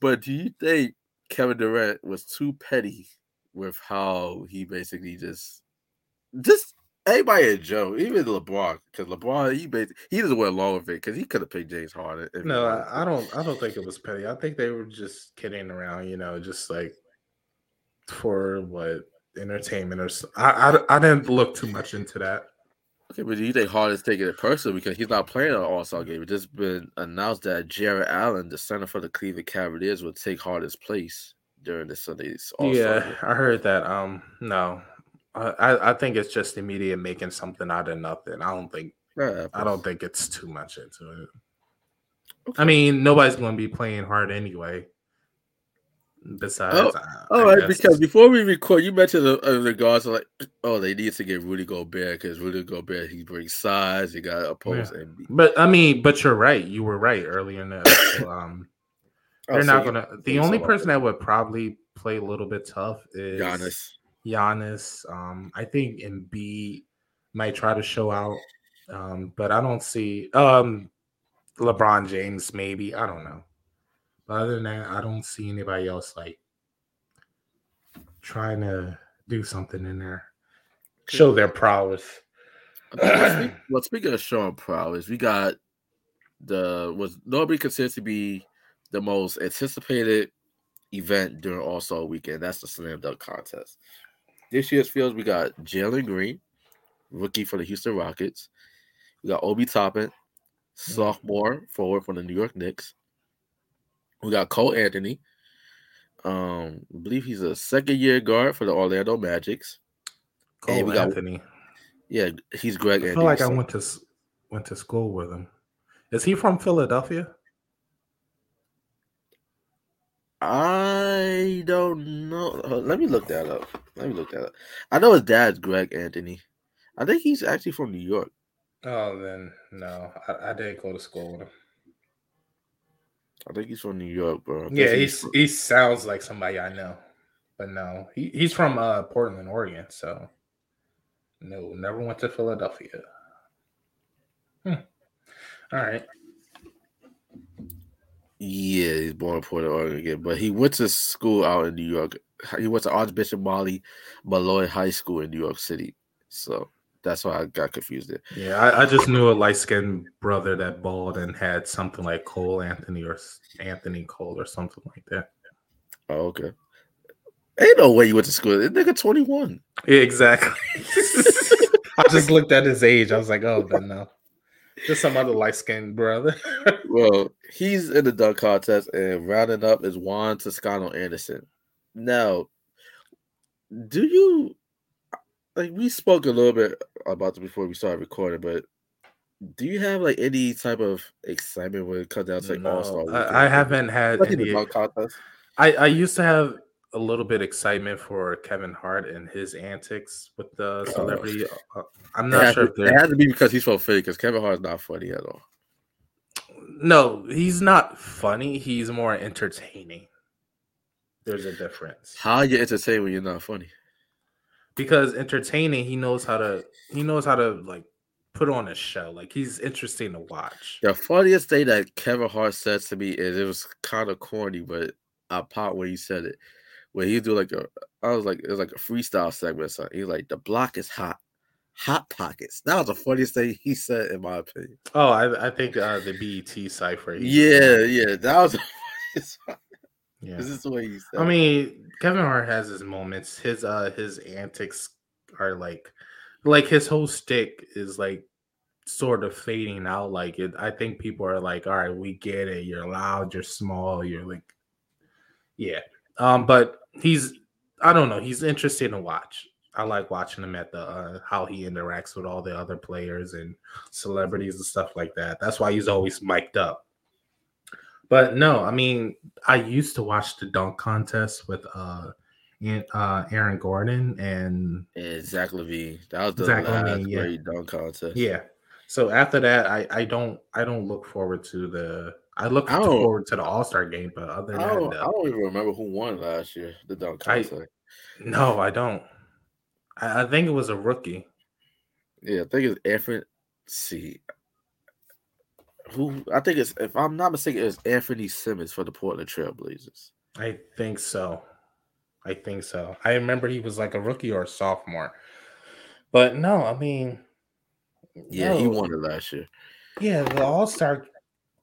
S1: But do you think Kevin Durant was too petty with how he basically just just everybody a joke, even LeBron, because LeBron he basically he doesn't went along with it because he could have picked James Harden.
S2: No, I, I, don't. I don't think it was petty. I think they were just kidding around. You know, just like for what entertainment or I, I, I didn't look too much into that.
S1: Okay, but do you think Harden's taking it personally because he's not playing an All Star game? It just been announced that Jarrett Allen, the center for the Cleveland Cavaliers, would take Harden's place during the Sunday's
S2: All-Star Yeah, game. I heard that. Um, no, I I think it's just the media making something out of nothing. I don't think yeah, I don't think it's too much into it. Okay. I mean, nobody's going to be playing hard anyway. Besides,
S1: oh, uh, all right, because before we record, you mentioned the, uh, regards like, oh, they need to get Rudy Gobert because Rudy Gobert he brings size, he got opposed. Yeah.
S2: But I mean, but you're right. You were right earlier in that. So, um, oh, they're oh, not so gonna. The only person that would probably play a little bit tough is
S1: Giannis.
S2: Giannis. Um, I think Embiid might try to show out, um, but I don't see um LeBron James. Maybe I don't know. Other than that, I don't see anybody else like trying to do something in there, show their prowess.
S1: well, speaking of showing prowess, we got the was nobody considered to be the most anticipated event during All Star Weekend. That's the slam dunk contest. This year's fields we got Jalen Green, rookie for the Houston Rockets. We got Obi Toppin, mm. sophomore forward from the New York Knicks. We got Cole Anthony. Um, I believe he's a second year guard for the Orlando Magics.
S2: Cole we Anthony.
S1: Yeah, he's Greg.
S2: I feel like I went to went to school with him. Is he from Philadelphia?
S1: I don't know. Let me look that up. Let me look that up. I know his dad's Greg Anthony. I think he's actually from New York.
S2: Oh, then no, I, I didn't go to school with him.
S1: I think he's from New York, bro.
S2: Yeah, he's, he sounds like somebody I know, but no, he, he's from uh, Portland, Oregon. So no, never went to Philadelphia. Hmm. All right.
S1: Yeah, he's born in Portland, Oregon, again, but he went to school out in New York. He went to Archbishop Molly Malloy High School in New York City. So that's why I got confused there.
S2: Yeah, I, I just knew a light skinned brother that bald and had something like Cole Anthony or Anthony Cole or something like that.
S1: Oh, okay. Ain't no way you went to school. This nigga 21.
S2: Yeah, exactly. I just looked at his age. I was like, oh, but no. Just some other light skinned brother.
S1: well, he's in the dunk contest and rounding up is Juan Toscano Anderson. Now, do you like we spoke a little bit about this before we started recording, but do you have like any type of excitement when it comes down to like no, All
S2: Star? I, I, haven't had any. I I used to have a little bit excitement for Kevin Hart and his antics with the celebrity. Uh, I'm not sure.
S1: To, it had to be because he's so fake. Because Kevin Hart's not funny at all.
S2: No, he's not funny. He's more entertaining. There's a difference.
S1: How you entertain when you're not funny?
S2: Because entertaining he knows how to he knows how to like put on a show. Like he's interesting to watch.
S1: The funniest thing that kevin hart said to me is it was kind of corny but i popped when he said it. When he do like a i was like it was like a freestyle segment so he's like the block is hot. Hot pockets. That was the funniest thing he said in my opinion.
S2: Oh i, I think uh the BET cipher
S1: yeah yeah that was yeah. This is the way you said.
S2: I mean, Kevin Hart has his moments. His uh his antics are like like his whole stick is like sort of fading out. Like it I think people are like, all right, we get it. You're loud, you're small, you're like yeah. Um, but he's I don't know, he's interesting to watch. I like watching him at the uh, how he interacts with all the other players and celebrities and stuff like that. That's why he's always mic'd up. But no, I mean, I used to watch the dunk contest with uh, uh Aaron Gordon and
S1: yeah, Zach LaVine. That was the Zach last LaVine, yeah. great dunk contest.
S2: Yeah. So after that, I I don't I don't look forward to the I look
S1: I
S2: forward to the All Star game, but other than
S1: I
S2: that,
S1: don't, I
S2: no.
S1: don't even remember who won last year. The dunk
S2: I-
S1: contest.
S2: no, I don't. I, I think it was a rookie.
S1: Yeah, I think it's Anthony. See, who I think it's if I'm not mistaken, it's Anthony Simons for the Portland Trailblazers.
S2: I think so. I think so. I remember he was like a rookie or a sophomore. But no, I mean,
S1: Yeah, he won it last year.
S2: Yeah, the All Star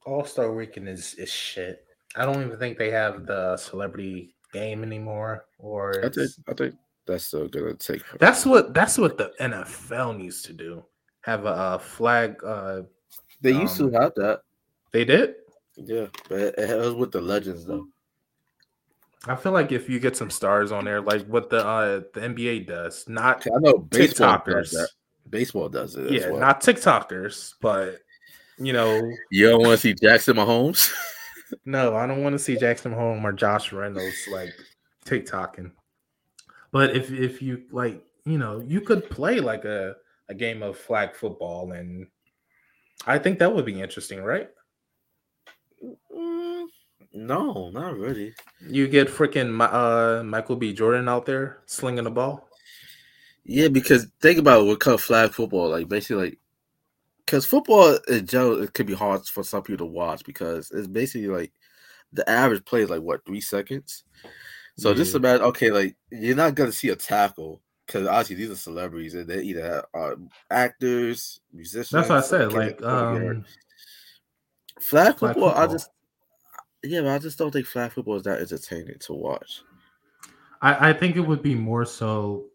S2: All Star Weekend is is shit. I don't even think they have the celebrity game anymore. Or
S1: I think I think that's still gonna take.
S2: that's what that's what the NFL needs to do. Have a, uh flag. Uh,
S1: They used
S2: um,
S1: to have that.
S2: they did.
S1: Yeah, but it, it was with the legends though.
S2: I feel like if you get some stars on there, like what the uh, the NBA does, not
S1: I know baseball does
S2: TikTokers.
S1: that. Baseball does it.
S2: Yeah,
S1: as well.
S2: not TikTokers, but you know,
S1: You don't want to see Jackson Mahomes?
S2: no, I don't want to see Jackson Home or Josh Reynolds like TikToking. But if if you like, you know, you could play like a a game of flag football, and I think that would be interesting, right?
S1: Mm, no, not really.
S2: You get freaking uh Michael B. Jordan out there slinging the ball.
S1: Yeah, because think about it, what kind of flag football, like basically like because football in general it could be hard for some people to watch because it's basically like the average play is like what three seconds. So just imagine, okay, like you're not gonna see a tackle because obviously these are celebrities and they either are actors, musicians.
S2: That's what I said. Like,
S1: afford to get hurt.
S2: um,
S1: flag
S2: flag
S1: football, I just yeah, but I just don't think flag football is that entertaining to watch.
S2: I, I think it would be more so.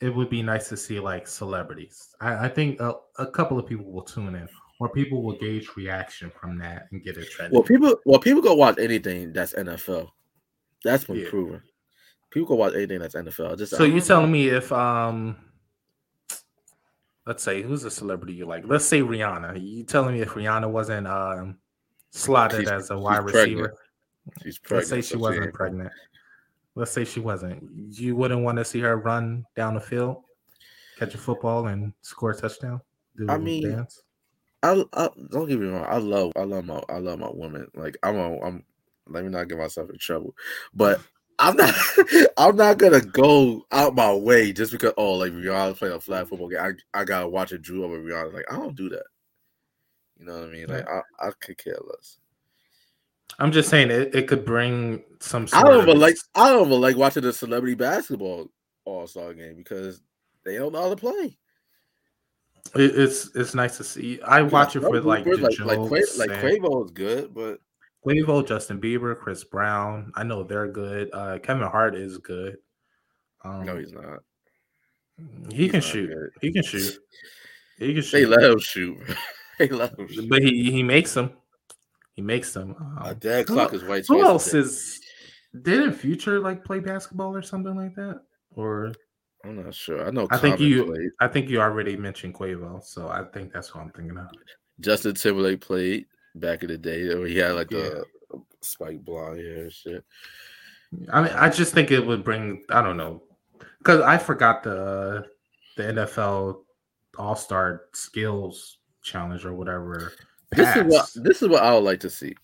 S2: It would be nice to see like celebrities. I, I think a, a couple of people will tune in, or people will gauge reaction from that and get it trending.
S1: Well, people, well, people go watch anything that's NFL. That's been
S2: Yeah.
S1: proven. People go watch anything that's NFL. Just
S2: so you're telling me if um, let's say who's a celebrity you like? Let's say Rihanna. You telling me if Rihanna wasn't um slotted
S1: She's-
S2: as a
S1: she's
S2: wide
S1: pregnant.
S2: receiver?
S1: she's pregnant.
S2: Let's say
S1: so
S2: she wasn't
S1: ain't-
S2: pregnant. Let's say she wasn't. You wouldn't want to see her run down the field, catch a football, and score a touchdown. Do
S1: I mean,
S2: dance.
S1: I, I don't get me wrong. I love, I love my, I love my woman. Like I'm, a, I'm. Let me not get myself in trouble, but I'm not. I'm not gonna go out my way just because oh, like Rihanna playing a flag football game. I, I gotta watch a Drew over Rihanna. Like I don't do that. You know what I mean? Like I, I could care less.
S2: I'm just saying it, it could bring some.
S1: I don't even like. I don't even like watching the celebrity basketball All Star game because they don't know how to play.
S2: it- it's it's nice to see. I watch it for like
S1: like like, like Quavo is good, but
S2: Quavo, Justin Bieber, Chris Brown. I know they're good. Uh, Kevin Hart is good. Um,
S1: no, he's not.
S2: he
S1: he's
S2: can
S1: not
S2: shoot.
S1: good.
S2: He can shoot. He can
S1: They
S2: shoot.
S1: let him shoot. they let him shoot.
S2: but he he makes them. He makes them. Um,
S1: dead
S2: who-
S1: clock is white.
S2: Who else is? Didn't Future like play basketball or something like that? Or
S1: I'm not sure. I know.
S2: I think you-
S1: played.
S2: I think you already mentioned Quavo, so I think that's what I'm thinking of.
S1: Justin Timberlake played back in the day where he had like
S2: Yeah.
S1: the uh, spike blonde hair and shit.
S2: I mean, I just think it would bring. I don't know, because I forgot the the NFL All Star Skills Challenge or whatever.
S1: This is what this is what I would like to see.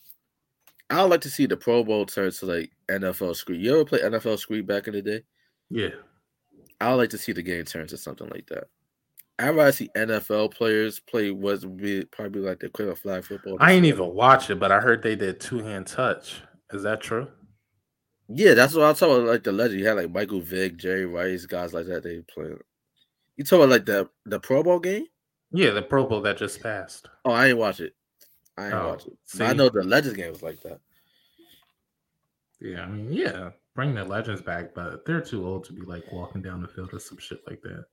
S1: I would like to see the Pro Bowl turn to like NFL Street. You ever play NFL Street back in the day?
S2: Yeah,
S1: I would like to see the game turn to something like that. I'd rather see NFL players play what's be probably like the equivalent of flag football.
S2: I ain't even watch it, but I heard they did two hand touch. Is that true?
S1: Yeah, that's what I'm talking about. Like the legend, you had like Michael Vick, Jerry Rice, guys like that. They play. You talking about like the the Pro Bowl game?
S2: Yeah, the Pro Bowl that just passed.
S1: Oh, I ain't watch it. I ain't
S2: Oh,
S1: watch it. But I know the Legends game was like that.
S2: Yeah, I mean, yeah, bring the legends back, but they're too old to be like walking down the field or some shit like that.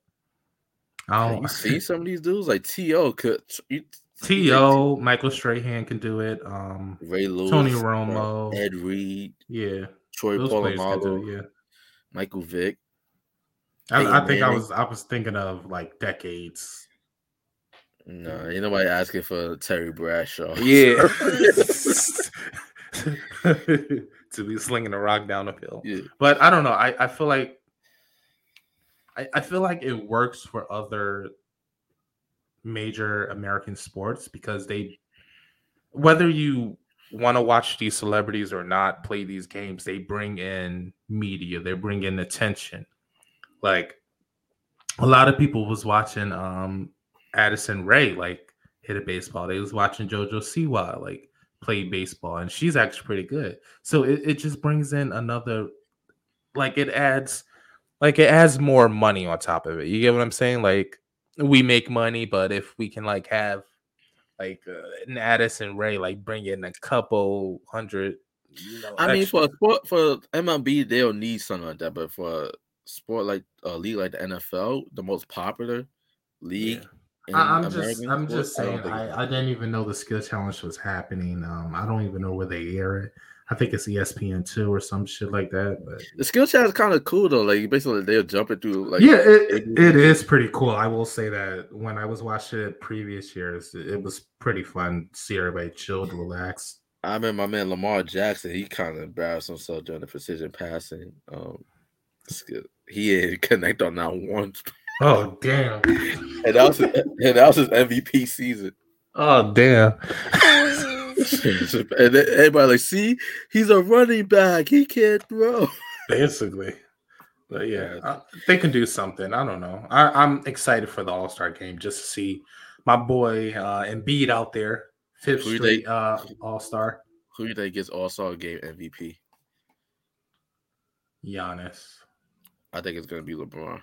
S2: I don't
S1: you see some of these dudes like To could you,
S2: To Michael Strahan can do it. Um,
S1: Ray Lewis,
S2: Tony Romo.
S1: Ed Reed,
S2: yeah,
S1: Troy
S2: those players can do
S1: Polamalu.
S2: Yeah,
S1: Michael Vick.
S2: I, I think I was I was thinking of like decades.
S1: No, ain't nobody asking for Terry Bradshaw.
S2: Yeah. to be slinging a rock down a hill.
S1: yeah.
S2: But I don't know. I, I feel like I, I feel like it works for other major American sports because they whether you want to watch these celebrities or not play these games, they bring in media, they bring in attention. Like a lot of people was watching um Addison Rae like hit a baseball. They was watching JoJo Siwa like play baseball, and she's actually pretty good. So it, it just brings in another like it adds like it has more money on top of it. You get what I'm saying? Like we make money, but if we can like have like uh, an Addison Rae, like bring in a couple hundred, you know.
S1: I mean, for a sport for MLB, they'll need something like that, but for a sport like a league like the NFL, the most popular league. Yeah.
S2: I'm American just, I'm just saying. I, I, didn't even know the skill challenge was happening. Um, I don't even know where they air it. I think it's ESPN two or some shit like that. But
S1: the skill challenge is kind of cool though. Like basically they're jumping through. Like
S2: yeah, it, it is pretty cool. I will say that when I was watching it previous years, it was pretty fun. See everybody chilled, relaxed.
S1: I mean, my man Lamar Jackson. He kind of embarrassed himself during the precision passing. Um, he didn't connect on that one.
S2: Oh damn!
S1: and that was his, and that was his MVP season.
S2: Oh damn!
S1: and everybody like, see, he's a running back. He can't throw.
S2: Basically. But yeah, uh, they can do something. I don't know. I, am excited for the All Star game just to see my boy uh Embiid out there, fifth who straight they, uh, All Star.
S1: Who do you think gets All Star game MVP?
S2: Giannis.
S1: I think it's gonna be LeBron.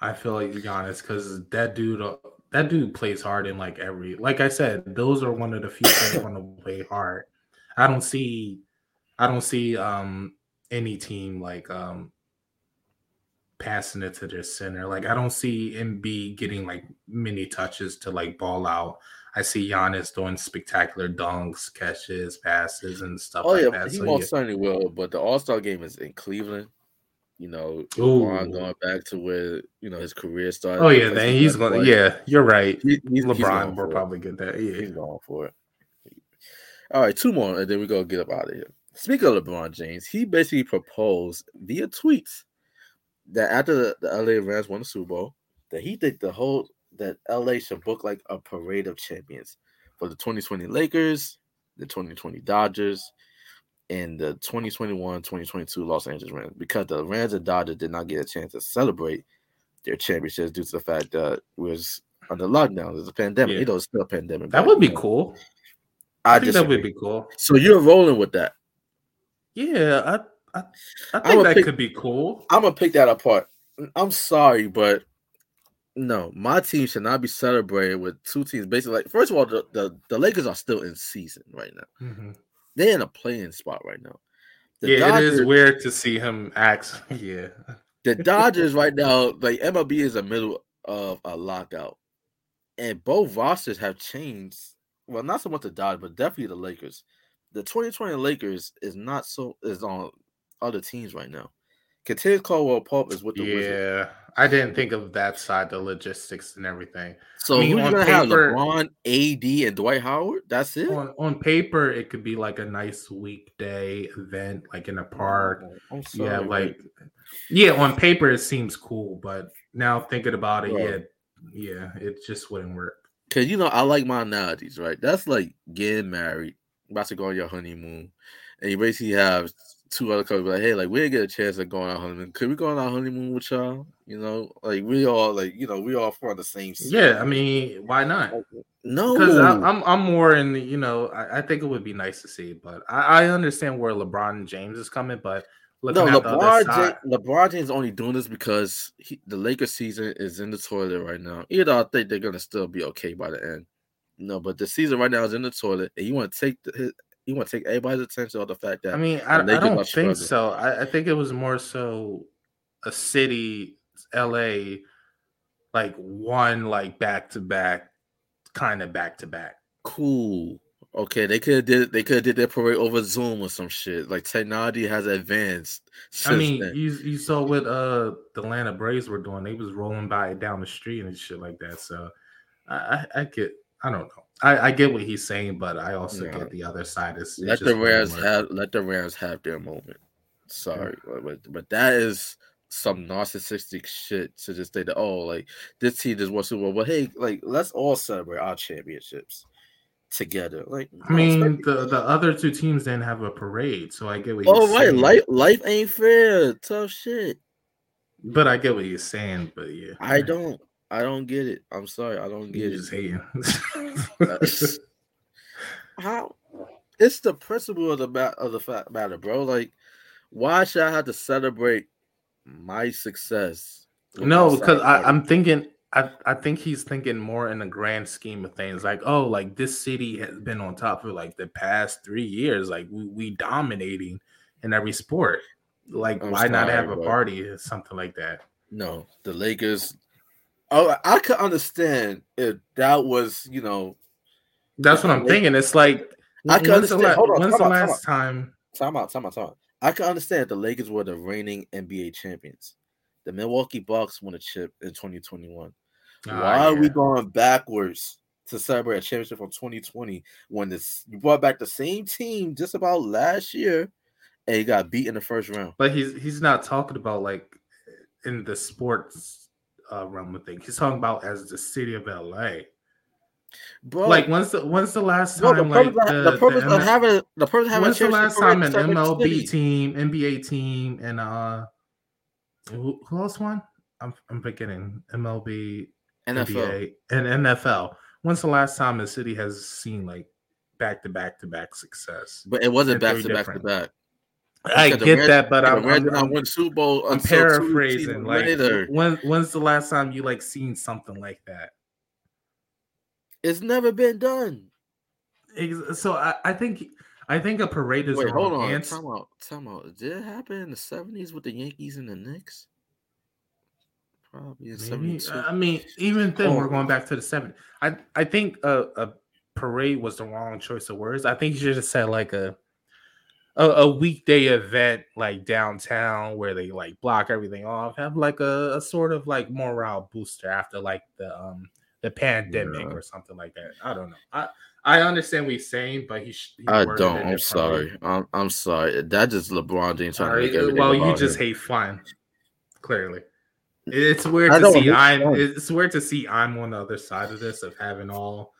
S2: I feel like Giannis because that dude uh, that dude plays hard in like every like I said, those are one of the few players want to play hard. I don't see I don't see um any team like um passing it to their center. Like I don't see Embiid getting like many touches to like ball out. I see Giannis doing spectacular dunks, catches, passes, and stuff oh, like yeah, that.
S1: He so, most yeah. certainly will, but the All Star game is in Cleveland you know, LeBron going back to where you know his career started.
S2: Oh yeah, then he's going. Yeah, you're right. He, he's, LeBron will probably get that. Yeah,
S1: he's going for it. All right, two more, and then we go get up out of here. Speaking of LeBron James, he basically proposed via tweets that after the, the LA Rams won the Super Bowl, that he think the whole that LA should book like a parade of champions for the 2020 Lakers, the 2020 Dodgers, in the 2021-2022 Los Angeles Rams because the Rams and Dodgers did not get a chance to celebrate their championships due to the fact that was under lockdown. There's a pandemic. Yeah. You know, it's still a pandemic.
S2: That would be cool. I, I think that would be cool.
S1: So you're rolling with that?
S2: Yeah, I I, I think that pick, could be cool.
S1: I'm gonna pick that apart. I'm sorry, but no, my team should not be celebrated with two teams. Basically, like first of all, the, the, the Lakers are still in season right now. Mm-hmm. They're in a playing spot right now.
S2: The yeah, Dodgers, it is weird to see him act. yeah.
S1: The Dodgers right now, like MLB is the middle of a lockout. And both rosters have changed. Well, not so much the Dodgers, but definitely the Lakers. The 2020 Lakers is not so is on other teams right now. Kentavious Caldwell Pope is with the
S2: yeah,
S1: Wizards.
S2: I didn't think of that side, the logistics and everything.
S1: So I mean, who's gonna paper, have LeBron, AD, and Dwight Howard? That's it.
S2: On, on paper, it could be like a nice weekday event, like in a park. Oh, sorry, yeah, like yeah, on paper it seems cool, but now thinking about it, yeah, yeah, it just wouldn't work.
S1: Cause you know, I like my analogies, right? That's like getting married, about to go on your honeymoon, and you basically have two other couples like, hey, like we get a chance of going on honeymoon. Could we go on our honeymoon with y'all? You know, like we all like you know we all for the same.
S2: Yeah, I mean, why not?
S1: No,
S2: because I'm I'm more in the you know I, I, think it would be nice to see, but I, I understand where LeBron James is coming, but.
S1: No, LeBron, James, LeBron James only doing this because he, the Lakers season is in the toilet right now. You know, I think they're gonna still be okay by the end. No, but the season right now is in the toilet, and you want to take the, you want to take everybody's attention on the fact that
S2: I mean, I, I don't think so. I, I, think it was more so a city, LA, like one like back to back, kind of back to back.
S1: Cool. Okay, they could did they could did their parade over Zoom or some shit. Like technology has advanced.
S2: I mean, then. you you saw what uh the Atlanta Braves were doing. They was rolling by down the street and shit like that. So I I, I get I don't know. I, I get what he's saying, but I also yeah. get the other side. Is
S1: let the Rams have let the Rams have their moment. Sorry, yeah. but but that is some narcissistic shit to just say that oh like this team just won Super Bowl, but hey like let's all celebrate our championships. together. Like,
S2: I mean, the, the other two teams didn't have a parade, so I get what.
S1: Oh right, saying. life life ain't fair. Tough shit.
S2: But I get what you're saying. But yeah,
S1: I don't. I don't get it. I'm sorry, I don't get
S2: it.
S1: Just. How? It's the principle of the of the fact matter, bro. Like, why should I have to celebrate my success?
S2: No, because I'm thinking I, I think he's thinking more in the grand scheme of things like oh like this city has been on top for like the past three years like we, we dominating in every sport like I'm why sorry, not have a party or something like that
S1: no the lakers oh i could understand if that was you know
S2: that's what i'm thinking it's like
S1: i can understand
S2: the,
S1: Hold on,
S2: when's the last time
S1: time out time out time out i can understand the lakers were the reigning nba champions the Milwaukee Bucks won a chip in 2021. Ah, Why yeah. are we going backwards to celebrate a championship from 2020 when this you brought back the same team just about last year and he got beat in the first round?
S2: But he's he's not talking about like in the sports uh, realm of things. He's talking about as the city of LA. Bro, like when's the when's the last time bro, the like the,
S1: the purpose the of having the purpose
S2: of having when's the last time an MLB team, NBA team, and uh who, who else won? I'm I'm forgetting MLB NFL. NBA, and NFL. When's the last time the city has seen like back to back to back success?
S1: But it wasn't back to back to back.
S2: I get that, but I'm,
S1: I'm, I'm, win Super Bowl.
S2: I'm paraphrasing. Like, when when's the last time you like seen something like that?
S1: It's never been done.
S2: So I, I think I think a parade is.
S1: Wait, hold on. Ants. Time out. Time out. Did it happen in the seventies with the Yankees and the Knicks?
S2: Probably Maybe. I mean, even then, oh. we're going back to the 70s. I I think a, a, parade was the wrong choice of words. I think you should have said like a, a, a weekday event like downtown where they like block everything off. Have like a, a sort of like morale booster after like the um the pandemic yeah. or something like that. I don't know. I I understand what he's saying, but he. he
S1: I don't. I'm sorry. I'm, I'm sorry. That just LeBron James trying right. to make everything.
S2: Well, you just him. hate fun, clearly. It's weird to see I'm. It's weird to see I'm on the other side of this of having all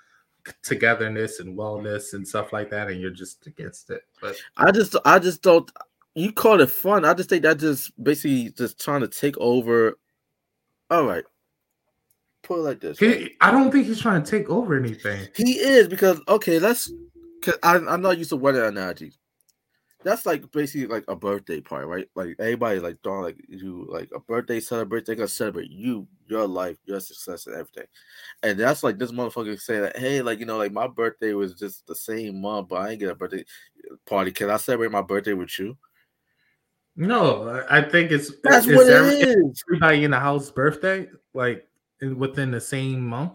S2: togetherness and mm-hmm. wellness and stuff like that, and you're just against it. But
S1: I just, I just don't. You call it fun. I just think that just basically just trying to take over. All right, put it like this.
S2: He? I don't think he's trying to take over anything.
S1: He is because okay, let's. Cause I, I'm not used to weather analogies that's like basically like a birthday party, right? Like everybody like throwing like you like a birthday celebration, they're gonna celebrate you, your life, your success, and everything. And that's like this motherfucker say that, hey, like you know, like my birthday was just the same month, but I ain't get a birthday party. Can I celebrate my birthday with you?
S2: No, I think it's
S1: that's it's what every, it is.
S2: Everybody in the house birthday, like within the same month.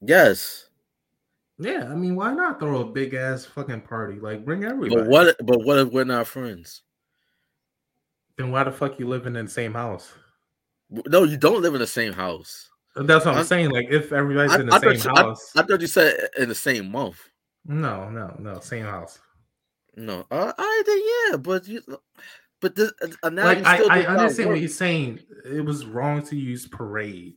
S1: Yes.
S2: Yeah, I mean, why not throw a big ass fucking party? Like, bring everybody.
S1: But what? But what if we're not friends?
S2: Then why the fuck you living in the same house?
S1: No, you don't live in the same house.
S2: That's what I'm, I'm saying. Like, if everybody's I, in the I same house,
S1: I, I, thought you said in the same month.
S2: No, no, no, same house.
S1: No, uh, I think yeah, but you, but the
S2: uh, like I, I understand what you're saying. It was wrong to use parade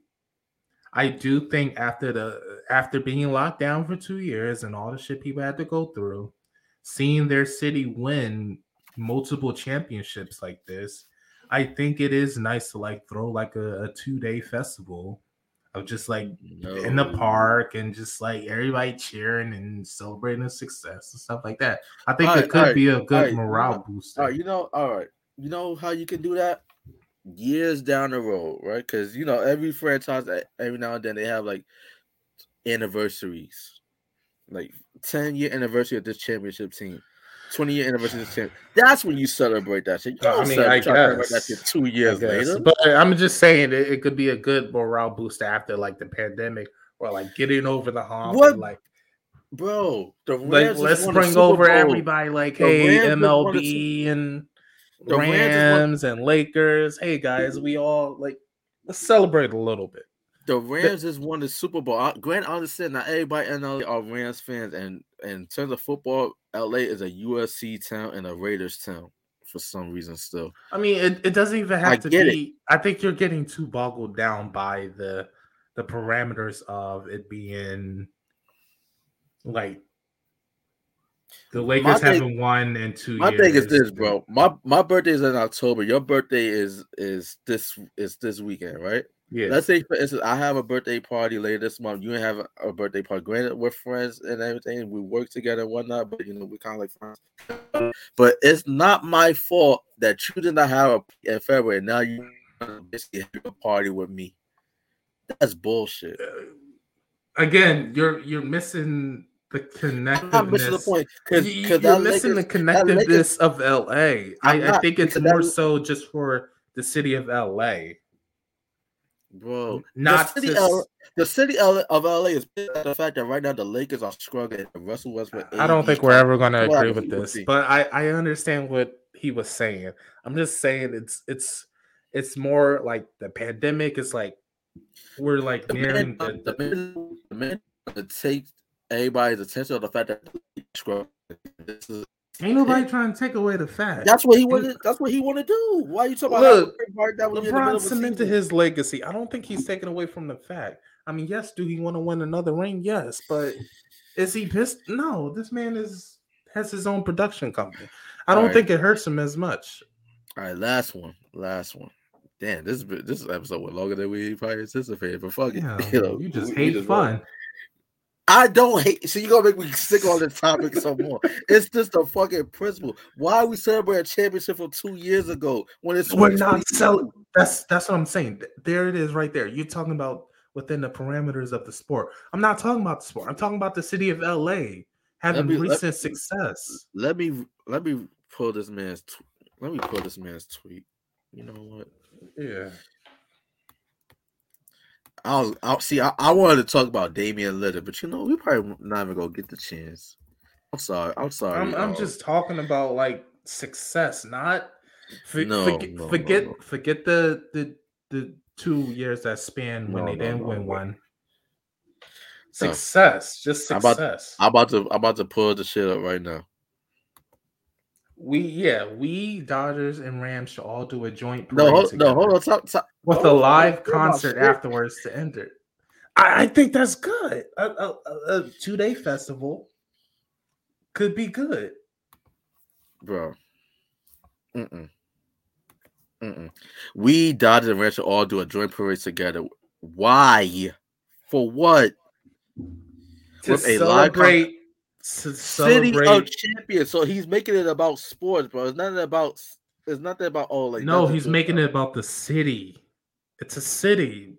S2: I do think after the after being locked down for two years and all the shit people had to go through, seeing their city win multiple championships like this, I think it is nice to like throw like a, a two day festival of just like no. in the park and just like everybody cheering and celebrating the success and stuff like that. I think all it right, could right, be a good right, morale booster.
S1: All right, you know, all right, you know how you can do that years down the road, right? Because you know every franchise, every now and then they have like anniversaries, like ten year anniversary of this championship team. 20 year anniversary of this champ. That's when you celebrate that shit. You
S2: I mean, I guess that shit
S1: two years later.
S2: But uh, I'm just saying it, it, could be a good morale boost after like the pandemic or like getting over the hump. What? like,
S1: bro, the
S2: Rams like, let's bring over everybody. Like, the hey, Rams MLB and the Rams and Lakers. Hey guys, we all like let's celebrate a little bit.
S1: The Rams just won the Super Bowl. Grant, I understand not everybody in LA are Rams fans, and, and in terms of football, LA is a USC town and a Raiders town for some reason. Still,
S2: I mean, it, it doesn't even have I to be. It. I think you're getting too boggled down by the the parameters of it being Like the Lakers
S1: thing-
S2: haven't won in two
S1: My
S2: years.
S1: thing is this, bro. My my birthday is in October. Your birthday is is this is this weekend, right?
S2: Yeah.
S1: Let's say for instance, I have a birthday party later this month. You have a, a birthday party. Granted, we're friends and everything. We work together and whatnot, but you know, we're kind of like friends. But it's not my fault that you did not have a in February. Now you basically have a party with me. That's bullshit.
S2: Uh, again, you're you're missing the
S1: I'm not missing the point because
S2: You-
S1: because
S2: You're missing the connectiveness of LA. I,
S1: I'm
S2: I think it's more
S1: that-
S2: so just for the city of LA.
S1: bro.
S2: Not
S1: the city,
S2: to
S1: L-
S2: s-
S1: the city of LA is the fact that right now the Lakers are struggling. And Russell Westbrook.
S2: I don't think we're ever going to agree with this, but I I understand what he was saying. I'm just saying it's it's it's more like the pandemic is like we're like
S1: the
S2: nearing
S1: man,
S2: the,
S1: the man, the man to take everybody's attention on the fact that the Lakers struggling. This is-
S2: ain't nobody trying to take away the fact.
S1: That's what he wanted. That's what he want to do. Why are you talking about?
S2: Look,
S1: having a party that when you're in the middle
S2: LeBron cemented his legacy. I don't think he's taken away from the fact. I mean, yes, do he want to win another ring? Yes, but is he pissed? No, this man is has his own production company. I don't
S1: Alright.
S2: think it hurts him as much.
S1: All right, last one. Last one. Damn, this this episode went longer than we probably anticipated, but fuck it.
S2: Yeah,
S1: You, know,
S2: you just hate
S1: went.
S2: fun.
S1: I don't hate. So you gonna make me sick on this topic some more? It's just a fucking principle. Why we celebrate a championship from two years ago when it's
S2: We're not
S1: 2022?
S2: selling. That's that's what I'm saying. There it is, right there. You're talking about within the parameters of the sport. I'm not talking about the sport. I'm talking about the city of LA having
S1: me- let-
S2: recent success.
S1: Let me let me pull this man's. Tw- let me pull this man's tweet. You know what?
S2: Yeah.
S1: I'll, I'll see. I, I wanted to talk about Damian Lillard, but you know we probably not even gonna get the chance. I'm sorry. I'm sorry.
S2: I'm, I'm just talking about like success, not for,
S1: No,
S2: forget,
S1: no,
S2: forget,
S1: no.
S2: forget the the the two years that span when they didn't win one. Success, just
S1: How about-
S2: success.
S1: I'm about to. I'm about to pull the shit up right now.
S2: We yeah, we Dodgers and Rams should all do a joint
S1: No, hold, no, hold on. Top, top,
S2: with a live
S1: on,
S2: concert afterwards to end it. I, I think that's good. A, a, a, two day festival could be good.
S1: bro. Mm-mm. Mm-mm. We Dodgers and Rams should all do a joint parade together. Why? For what?
S2: To
S1: With a live con-
S2: celebrate,
S1: City of champions. So he's making it about sports, bro. It's nothing about. It's nothing about oh, like
S2: no, he's
S1: to-
S2: making it about the city. It's a city.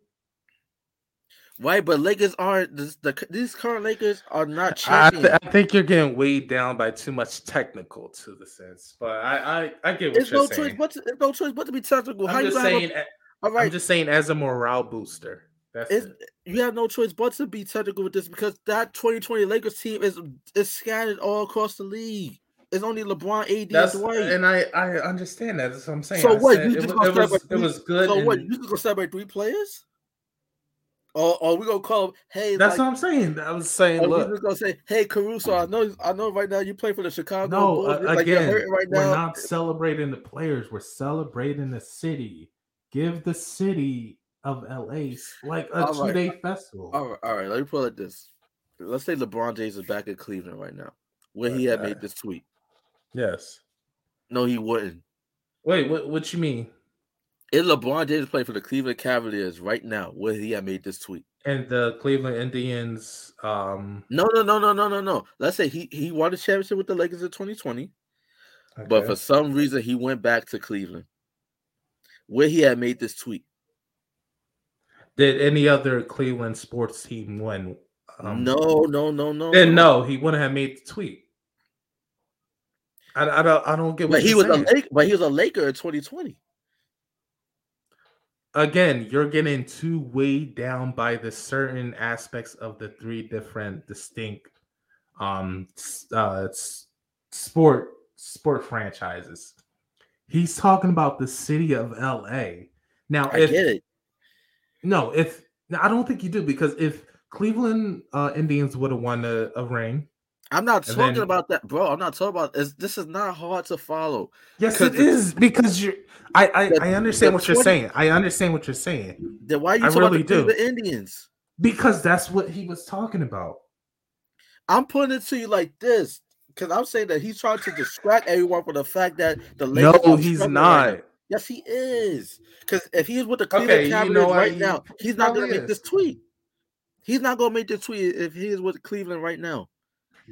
S1: right. But Lakers aren't. This, the these current Lakers are not
S2: I,
S1: champions.
S2: th- I think you're getting weighed down by too much technical to the sense, but I I, I get what
S1: There's
S2: you're
S1: no
S2: saying.
S1: choice but to, there's no choice but to be technical. How
S2: I'm
S1: you
S2: just
S1: gonna
S2: saying.
S1: a, all
S2: I'm just saying as a morale booster. That's it.
S1: you have no choice but to be technical with this because that 2020 Lakers team is is scattered all across the league. It's only LeBron, AD,
S2: That's
S1: and Dwight.
S2: and I I understand that. That's what I'm saying.
S1: So
S2: I
S1: what, you
S2: it,
S1: just
S2: was,
S1: gonna
S2: it was
S1: celebrate
S2: it
S1: three-
S2: was good.
S1: so what? You just gonna celebrate three players? Or, or we gonna call? Hey,
S2: that's
S1: like,
S2: what I'm saying. I was saying.
S1: or we
S2: Look,
S1: gonna say, hey, Caruso. I know, I know. Right now, you play for the Chicago
S2: no,
S1: Bulls.
S2: uh,
S1: like
S2: again,
S1: right
S2: we're
S1: now.
S2: not celebrating the players. We're celebrating the city. Give the city of LA like a
S1: All
S2: two
S1: right.
S2: day festival.
S1: All right, all right. Let me pull it this. Let's say LeBron James is back in Cleveland right now. Where he had made this tweet.
S2: Yes.
S1: No, he wouldn't.
S2: Wait, what? What you mean?
S1: If LeBron James playing for the Cleveland Cavaliers right now, where he had made this tweet.
S2: And the Cleveland Indians. Um.
S1: No, no, no, no, no, no, no. Let's say he he won the championship with the Lakers in 2020, but for some reason he went back to Cleveland, where he had made this tweet.
S2: Did any other Cleveland sports team win? Um,
S1: no, no, no, no.
S2: Then no, he wouldn't have made the tweet. I, I don't. I don't get what
S1: But he was a. Laker, but he was a Laker in 2020.
S2: again, you're getting too weighed down by the certain aspects of the three different distinct um uh sport sport franchises. He's talking about the city of LA. Now,
S1: I
S2: if
S1: get it.
S2: No, if I don't think you do because if Cleveland uh, Indians would have won a, a ring,
S1: I'm not talking
S2: then-
S1: about that, bro. I'm not talking about this. This is not hard to follow.
S2: yes, it is because you're. I I,
S1: the-
S2: I understand what you're saying. I understand what you're saying
S1: Then why are you
S2: I
S1: talking
S2: really
S1: about the. Indians?
S2: because that's what he was talking about.
S1: I'm putting it to you like this because I'm saying that he's trying to distract everyone from the fact that the Lakers
S2: No, he's not.
S1: right. Yes, he is. Because if he's with the Cleveland
S2: Okay, you
S1: Cavaliers
S2: know
S1: right
S2: He
S1: now, he's not gonna make this tweet. He's not gonna make this tweet if he is with Cleveland right now.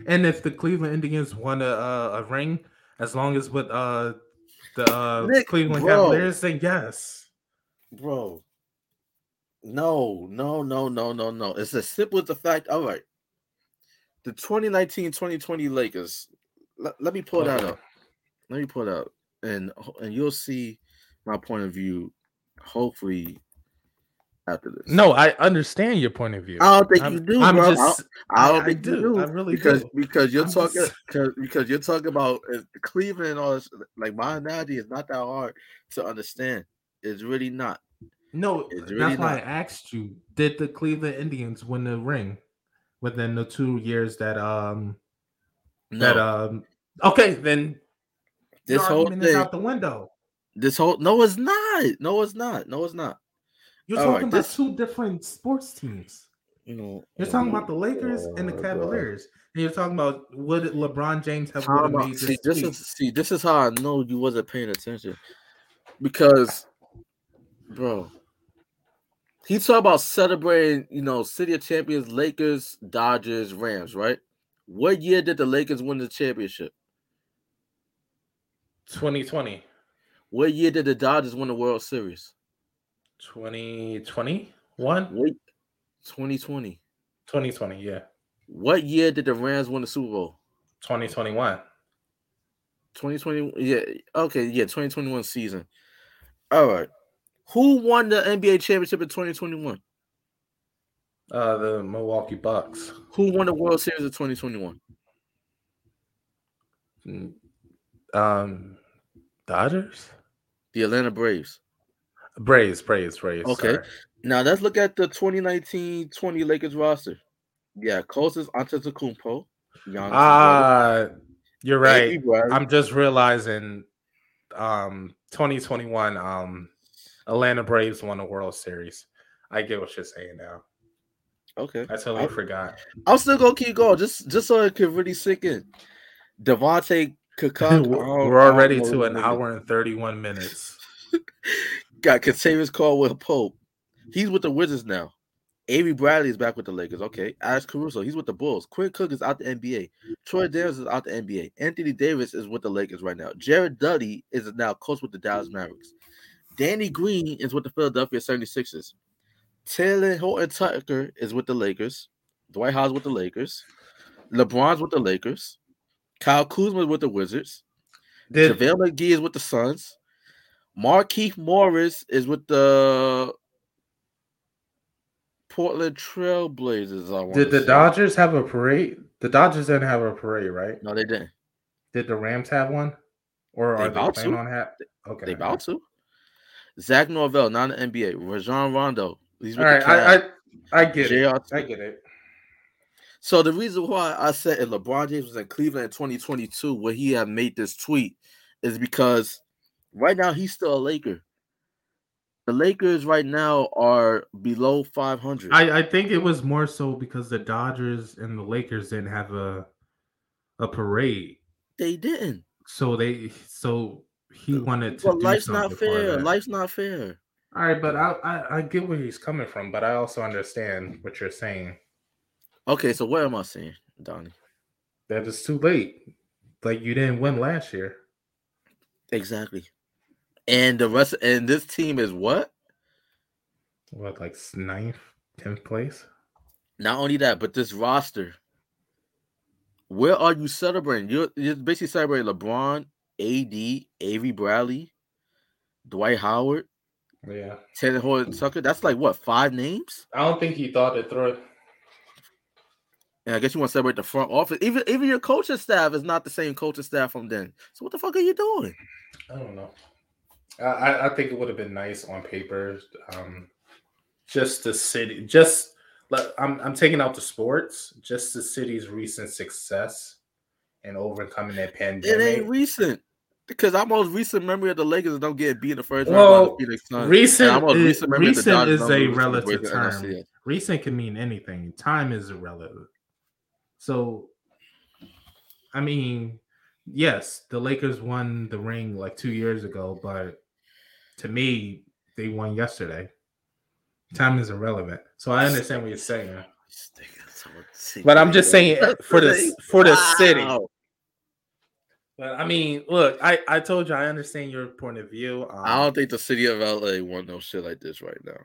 S2: And if the Cleveland Indians won a a, a ring, as long as with uh the uh,
S1: Nick,
S2: Cleveland
S1: bro.
S2: Cavaliers, then yes.
S1: Bro. No, no, no, no, no, no. It's as simple as the fact. All right. The 2019-2020 Lakers. Let, let me pull that
S2: Okay.
S1: up. Let me pull it up. And and you'll see my point of view, hopefully, after this.
S2: No, I understand your point of view.
S1: I don't think
S2: I'm,
S1: you do,
S2: I'm
S1: bro. I
S2: just
S1: I don't
S2: I
S1: think you
S2: do.
S1: do.
S2: I really
S1: because
S2: do.
S1: because you're
S2: I'm
S1: talking
S2: just-
S1: because, you're talking about uh, Cleveland and all this. Like my analogy is not that hard to understand. It's really not.
S2: no.
S1: It's
S2: That's
S1: really
S2: why
S1: not.
S2: I asked you: Did the Cleveland Indians win the ring within the two years that um
S1: No,
S2: that um? Okay, then
S1: this whole
S2: argument is
S1: thing.
S2: out the window.
S1: This whole no, it's not. No, it's not. No, it's not.
S2: You're
S1: All right,
S2: talking about
S1: this-
S2: two different sports teams.
S1: You know,
S2: You're talking about oh the Lakers and the
S1: God,
S2: Cavaliers, and you're talking about would LeBron James have
S1: Time
S2: would have
S1: See,
S2: this
S1: this is see, this is how I know you wasn't paying attention, because, bro, he talked about celebrating. You know, City of Champions, Lakers, Dodgers, Rams. Right? What year did the Lakers win the championship?
S2: 2020,
S1: What year did the Dodgers win the World Series?
S2: 2021,
S1: What? 2020.
S2: 2020, yeah,
S1: What year did the Rams win the Super Bowl?
S2: 2021.
S1: 2020 yeah okay yeah 2021 season all right who won the nba championship in 2021
S2: Uh, the Milwaukee Bucks.
S1: who won the world series in 2021
S2: Mm, Um, Dodgers,
S1: the atlanta braves
S2: Braves, Braves, Braves.
S1: Okay.
S2: sorry.
S1: now let's look at the 2019-20 lakers roster yeah Kostas antetokounmpo
S2: Ah, you're right. I'm just realizing, um, 2021, um, Atlanta Braves won the World Series. I get what you're saying now.
S1: okay
S2: I totally
S1: I-
S2: forgot.
S1: i'm still gonna keep going just just so it can really sink in devontae Cacok,
S2: We're already to an hour and 31 minutes.
S1: Got Kentavious Caldwell Pope. He's with the Wizards now. Avery Bradley is back with the Lakers. Okay. Alex Caruso, he's with the Bulls. Quinn Cook is out the NBA. Troy Daniels is out the NBA. Anthony Davis is with the Lakers right now. Jared Dudley is now coach with the Dallas Mavericks. Danny Green is with the Philadelphia 76ers. Talen Horton Tucker is with the Lakers. Dwight Howard's with the Lakers. LeBron's with the Lakers. Kyle Kuzma is with the Wizards.
S2: Did
S1: JaVale McGee is with the Suns. Markieff Morris is with the Portland Trailblazers. I
S2: did the Dodgers have a parade? The Dodgers didn't have a parade, right?
S1: No, they didn't.
S2: Did the Rams have one? Or
S1: They
S2: are they
S1: about
S2: planning
S1: to.
S2: on? Okay.
S1: They about to. Zach Norvell, not an NBA. Rajon Rondo. He's
S2: All
S1: with
S2: right,
S1: the Cavs.
S2: I, I I get it. I get it.
S1: So the reason why I said if LeBron James was in Cleveland in 2022, where he had made this tweet, is because right now he's still a Laker. The Lakers right now are below 500.
S2: I, I think it was more so because the Dodgers and the Lakers didn't have a a parade.
S1: they didn't.
S2: So they so he wanted to
S1: But life's not fair. Life's not fair.
S2: All right, but I, I I get where he's coming from, but I also understand what you're saying.
S1: Okay, so what am I saying, Donnie?
S2: That it's too late. Like you didn't win last year.
S1: Exactly. And the rest and this team is what?
S2: What like ninth, tenth place?
S1: Not only that, but this roster. Where are you celebrating? You're, you're basically celebrating LeBron, AD, Avery Bradley, Dwight Howard,
S2: Yeah.
S1: Talen Horton Tucker. That's like what five names?
S2: I don't think he thought it through.
S1: And I guess you want to celebrate the front office. Even even your coaching staff is not the same coaching staff from then. So what the fuck are you doing?
S2: I don't know. I, I think it would have been nice on paper. Um, just the city, just like I'm I'm taking out the sports, just the city's recent success and overcoming that pandemic.
S1: It ain't recent. Because our most recent memory of the Lakers don't get beat in the first
S2: Well,
S1: round by the Phoenix Suns.
S2: recent
S1: And our most
S2: is-
S1: recent memory of the
S2: recent is a
S1: lose to the
S2: relative term. Recent can mean anything. Time is irrelevant. So, I mean, yes, the Lakers won the ring like two years ago, but to me, they won yesterday. Time is irrelevant. So I understand what you're saying. But I'm just saying for the for the city. But I mean, look, I I told you I understand your point of view.
S1: Um, I don't think the city of LA want no shit like this right now.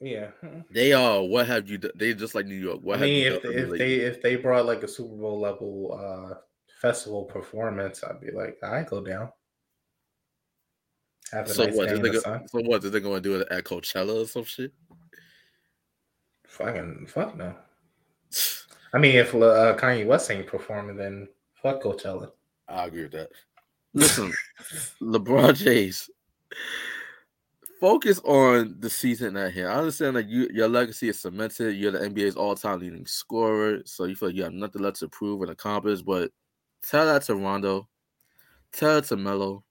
S2: Yeah,
S1: they are. What have you? done? They just like New York. What
S2: I mean, if they, if they if they brought like a Super Bowl level uh festival performance, I'd be like, I go down.
S1: Have a so nice what? Day go, so what? Is they going to do it at Coachella or some shit?
S2: Fucking fuck no. I mean, if uh, Kanye West ain't performing, then fuck Coachella.
S1: I agree with that. Listen, LeBron James, focus on the season at hand. I understand that you your legacy is cemented. You're the NBA's all-time leading scorer, so you feel like you have nothing left to prove and accomplish. But tell that to Rondo, tell it to Melo,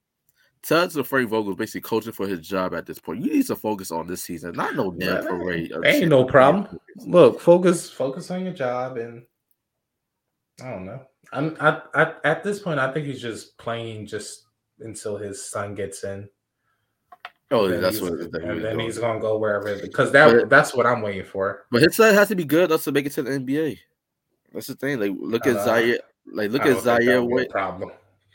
S1: tell it to Frank Vogel, basically coaching for his job at this point. You need to focus on this season, not no damn parade.
S2: Ain't no problem. Look, focus, focus on your job, and I don't know. I'm I, I, at this point, I think he's just playing just until his son gets in.
S1: Oh, that's what.
S2: and then he's gonna go wherever because that but, that's what I'm waiting for.
S1: But his son has to be good also to make it to the NBA. That's the thing. Like look at uh, Zaire. Like look at Zaire Wade. Problem.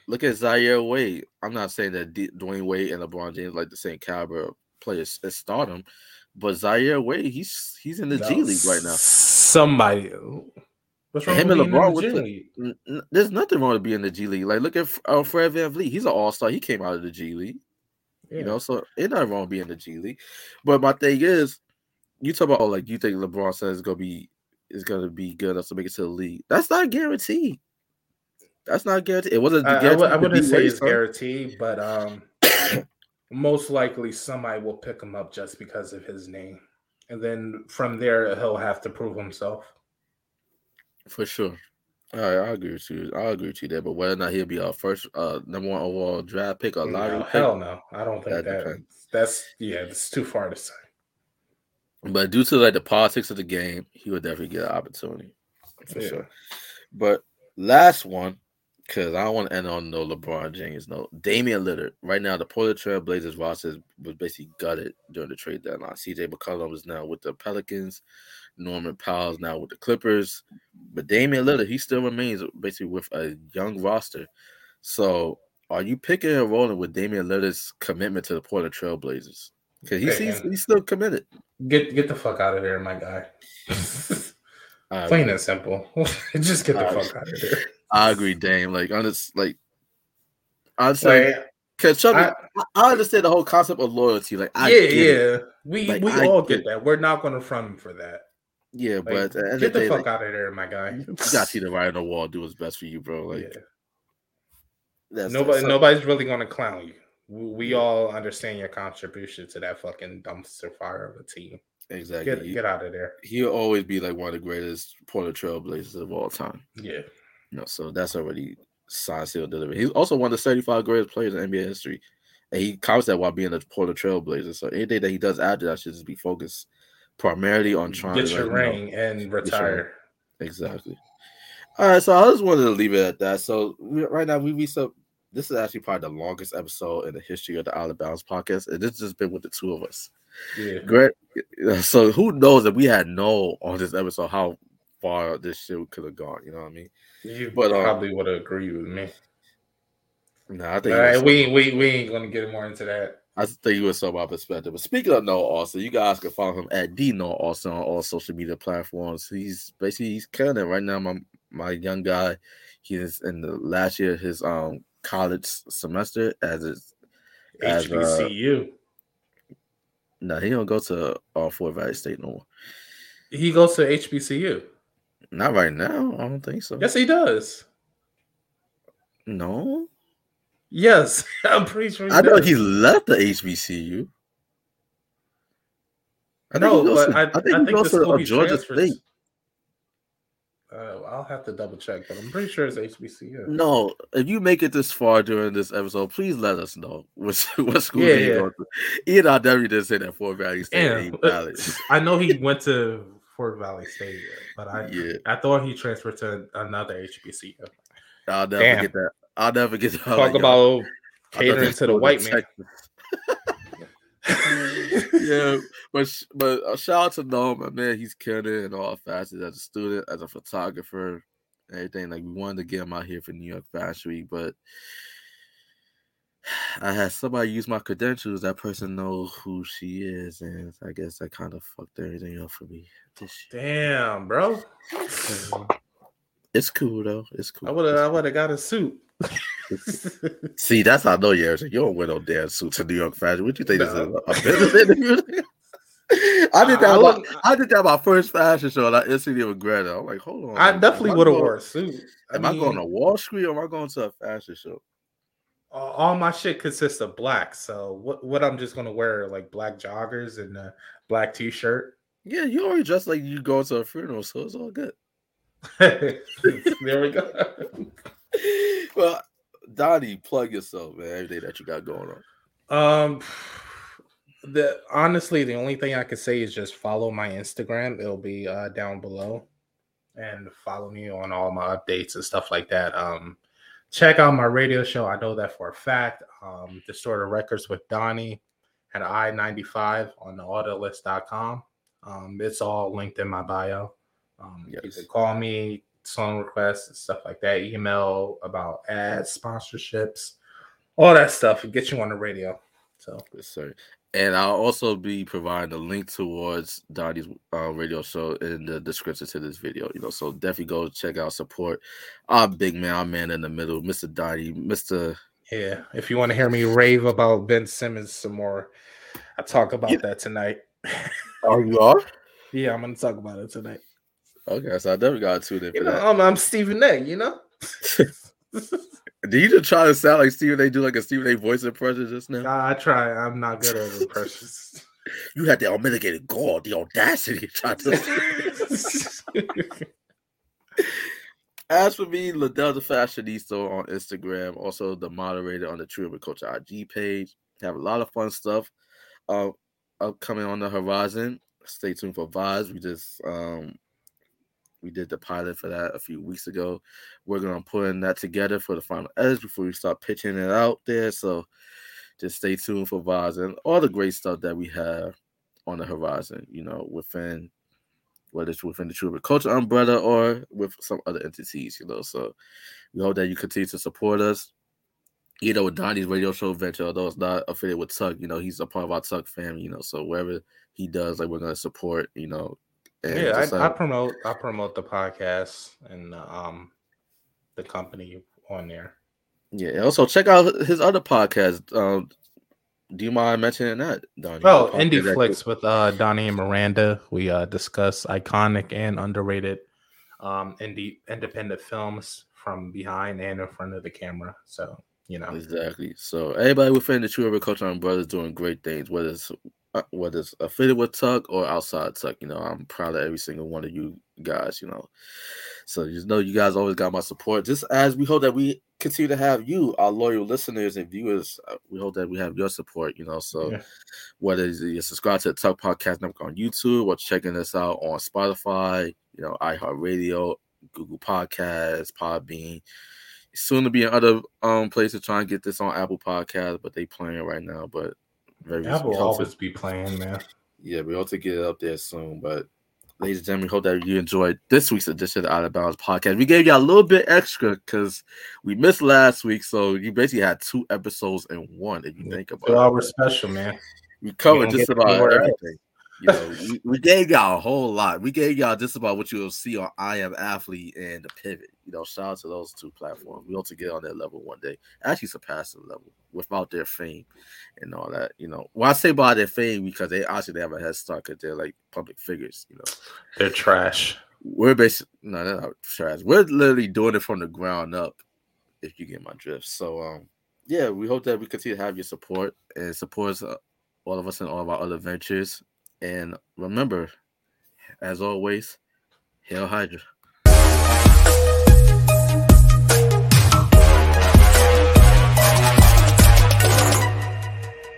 S1: Look at Zaire Wade. I'm not saying that D- Dwyane Wade and LeBron James like the same caliber players as stardom, but Zaire Wade, he's he's in the no, G League right now.
S2: Somebody.
S1: What's wrong Him with and LeBron the the, there's nothing wrong with being in the G League. Like look at uh, Fred VanVleet. He's an all star. He came out of the G League. Yeah. You know, so it's not wrong being in the G League. But my thing is, you talk about oh, like you think LeBron says it's gonna be is gonna be good enough to make it to the league. That's not guaranteed. That's not guaranteed. It wasn't.
S2: I, I, I wouldn't say it's guaranteed, but um, most likely somebody will pick him up just because of his name, and then from there he'll have to prove himself.
S1: For sure. All right, I agree with you. I agree with you there. But whether or not he'll be our first uh number one overall draft pick or lottery no, pick,
S2: hell no. I don't think that, that that's yeah, it's too far to say.
S1: But due to like the politics of the game, he would definitely get an opportunity. For yeah. sure. But last one, because I don't want to end on no LeBron James, no Damian Lillard. Right now, the Portland Trail Blazers roster was basically gutted during the trade deadline. CJ McCollum is now with the Pelicans. Norman Powell's now with the Clippers, but Damian Lillard he still remains basically with a young roster. So, are you picking and rolling with Damian Lillard's commitment to the Portland Trailblazers? Because he sees he's still committed.
S2: Get get the fuck out of there, my guy. Plain and simple. Just get the I, fuck out of there.
S1: I agree, Dame. Like on this, like I'd say. Cause I, I, understand the whole concept of loyalty. Like, I
S2: yeah, yeah, it. we like, we I all get, get that. We're not going to front him for that.
S1: Yeah, like, but
S2: get the, day, fuck like, out of there, my guy.
S1: You got to see the on the wall do what's best for you, bro. Like, yeah.
S2: That's, nobody, that's nobody's really gonna clown you. We, yeah. all understand your contribution to that fucking dumpster fire of a team.
S1: Exactly.
S2: Get, get out of there.
S1: He'll always be like one of the greatest Portland Trailblazers of all time.
S2: Yeah.
S1: You know, so that's already signed, sealed, delivered. He's also one of the 35 greatest players in NBA history. And he counts that while being a Portland Trailblazer. So anything that he does after that should just be focused primarily on trying
S2: get
S1: to
S2: your like, ring you know, and retire.
S1: Exactly. All right, so I just wanted to leave it at that. So we, right now we reached up. This is actually probably the longest episode in the history of the Outta Bounds podcast, and this has been with the two of us.
S2: Yeah.
S1: Great. So who knows if we had no on this episode how far this shit could have gone? You know what I mean?
S2: You but, um, probably um, would have agreed with me.
S1: No, nah, I think
S2: right, we we we ain't gonna get more into that.
S1: I think you were so my perspective. But speaking of Noah Austin, you guys can follow him at D Noah Austin on all social media platforms. He's basically he's killing it right now. My my young guy, he's in the last year of his um college semester as his
S2: HBCU.
S1: uh, no, he don't go to uh, Fort Valley State no more.
S2: He goes to HBCU.
S1: Not right now. I don't think so.
S2: Yes, he does.
S1: No.
S2: Yes, I'm pretty sure.
S1: I know he left the HBCU.
S2: I no, but to, I, I, think, I think the school he Georgia State. Uh, I'll have to double check, but I'm pretty sure it's HBCU.
S1: No, if you make it this far during this episode, please let us know what, what school yeah, yeah. going to. Ian I didn't say that Fort Valley State
S2: ain't. I know he went to Fort Valley State, but I
S1: Yeah,
S2: I thought he transferred to another HBCU.
S1: I'll never
S2: Damn.
S1: forget that. I'll never get that. I was
S2: Talk about
S1: I
S2: catering to the white man.
S1: Yeah, but but uh, shout out to Noam, man. He's killing it in all facets as a student, as a photographer, everything. Like we wanted to get him out here for New York Fashion Week, but I had somebody use my credentials. That person know who she is, and I guess I kind of fucked everything up for me. This.
S2: Damn, bro.
S1: It's cool though. It's cool.
S2: I
S1: cool.
S2: would have I would have got a suit.
S1: See, that's how I know you. Eric. You don't wear no damn suit to New York Fashion. What you think this is
S2: No.
S1: a business interview? I did that.
S2: I
S1: about, I did that my first fashion show, and I instantly regret it. I'm like, hold on.
S2: I
S1: like,
S2: definitely would have wore a suit.
S1: Am I going to Wall Street or am I going to a fashion show?
S2: all all my shit consists of black. So what what I'm just gonna wear like black joggers and a black t-shirt.
S1: Yeah, you already dressed like you go to a funeral, so it's all good.
S2: there we go.
S1: well, Donnie, plug yourself, man. Everything that you got going on.
S2: Um the honestly the only thing I can say is just follow my Instagram. It'll be uh down below. And follow me on all my updates and stuff like that. Um check out my radio show. I know that for a fact. Um Distorted Records with Donnie at I-95 on the autolist.com. Um it's all linked in my bio. Um you can call me, song requests and stuff like that, email about ads, sponsorships, all that stuff and get you on the radio. So
S1: Yes, sir. And I'll also be providing a link towards Donnie's uh, radio show in the description to this video. You know, so definitely go check out, support our big man, our man in the middle, Mr. Donnie, Mr.
S2: yeah, if you want to hear me rave about Ben Simmons some more, I talk about
S1: Yeah.
S2: that tonight.
S1: Oh, you are?
S2: yeah, I'm gonna talk about it tonight.
S1: Okay, so I definitely got to tune in
S2: You know,
S1: that.
S2: I'm, I'm Stephen A. You know.
S1: Do you just try to sound like Stephen A. Do like a Stephen A. voice impression just now?
S2: I, I try. I'm not good at impressions.
S1: You had the unmitigated gall, the audacity. to try to- As for me, Ladale the Fashionista on Instagram, also the moderator on the True Urban Culture IG page. Have a lot of fun stuff uh, upcoming on the horizon. Stay tuned for vibes. We just um, we did the pilot for that a few weeks ago. We're gonna put that together for the final edits before we start pitching it out there. So just stay tuned for vibes and all the great stuff that we have on the horizon. You know, within whether it's within the True Culture umbrella or with some other entities, you know. So we hope that you continue to support us. You know, with Donnie's radio show venture, although it's not affiliated with Tuck, you know, he's a part of our Tuck family, you know. So wherever he does, like we're gonna support, you know. And
S2: yeah, I,
S1: uh,
S2: I promote. I promote the podcast and um the company on there.
S1: yeah. Also check out his other podcast. Um, do you mind mentioning that, Donnie?
S2: Oh, Indie Flicks with uh Donnie and Miranda. We uh discuss iconic and underrated um indie independent films from behind and in front of the camera. So, you know.
S1: Exactly. So everybody within the True Urban Culture is doing great things, whether it's uh, whether it's affiliated with Tuck or outside Tuck. You know, I'm proud of every single one of you guys. You know, so just know you guys always got my support. Just as we hope that we continue to have you, our loyal listeners and viewers, uh, we hope that we have your support. You know, so
S2: Yeah.
S1: whether you subscribe to the Tuck Podcast Network on YouTube or checking us out on Spotify, you know, iHeartRadio, Google Podcasts, Podbean soon to be in other um places trying to get this on Apple Podcast, but they playing right now. But very
S2: Apple
S1: we hope to-
S2: always be playing, man.
S1: yeah, we hope to get it up there soon. But ladies and gentlemen, we hope that you enjoyed this week's edition of the Outta Bounds podcast. We gave you a little bit extra because we missed last week, so you basically had two episodes in one. If you think about
S2: Two
S1: it,
S2: hours special, man.
S1: we covered
S2: don't
S1: just about everything. You know, we, we gave y'all a whole lot. We gave y'all just about what you'll see on I Am Athlete and the Pivot. You know, shout out to those two platforms. We hope to get on that level one day. Actually, surpass the level without their fame and all that. You know, well, I say by their fame because they actually they have a head start because they're like public figures. You know,
S2: They're trash.
S1: we're basically no, they're not trash. We're literally doing it from the ground up. If you get my drift, so um, yeah, we hope that we continue to have your support and support uh, all of us in all of our other ventures. And remember, as always, Hail Hydra.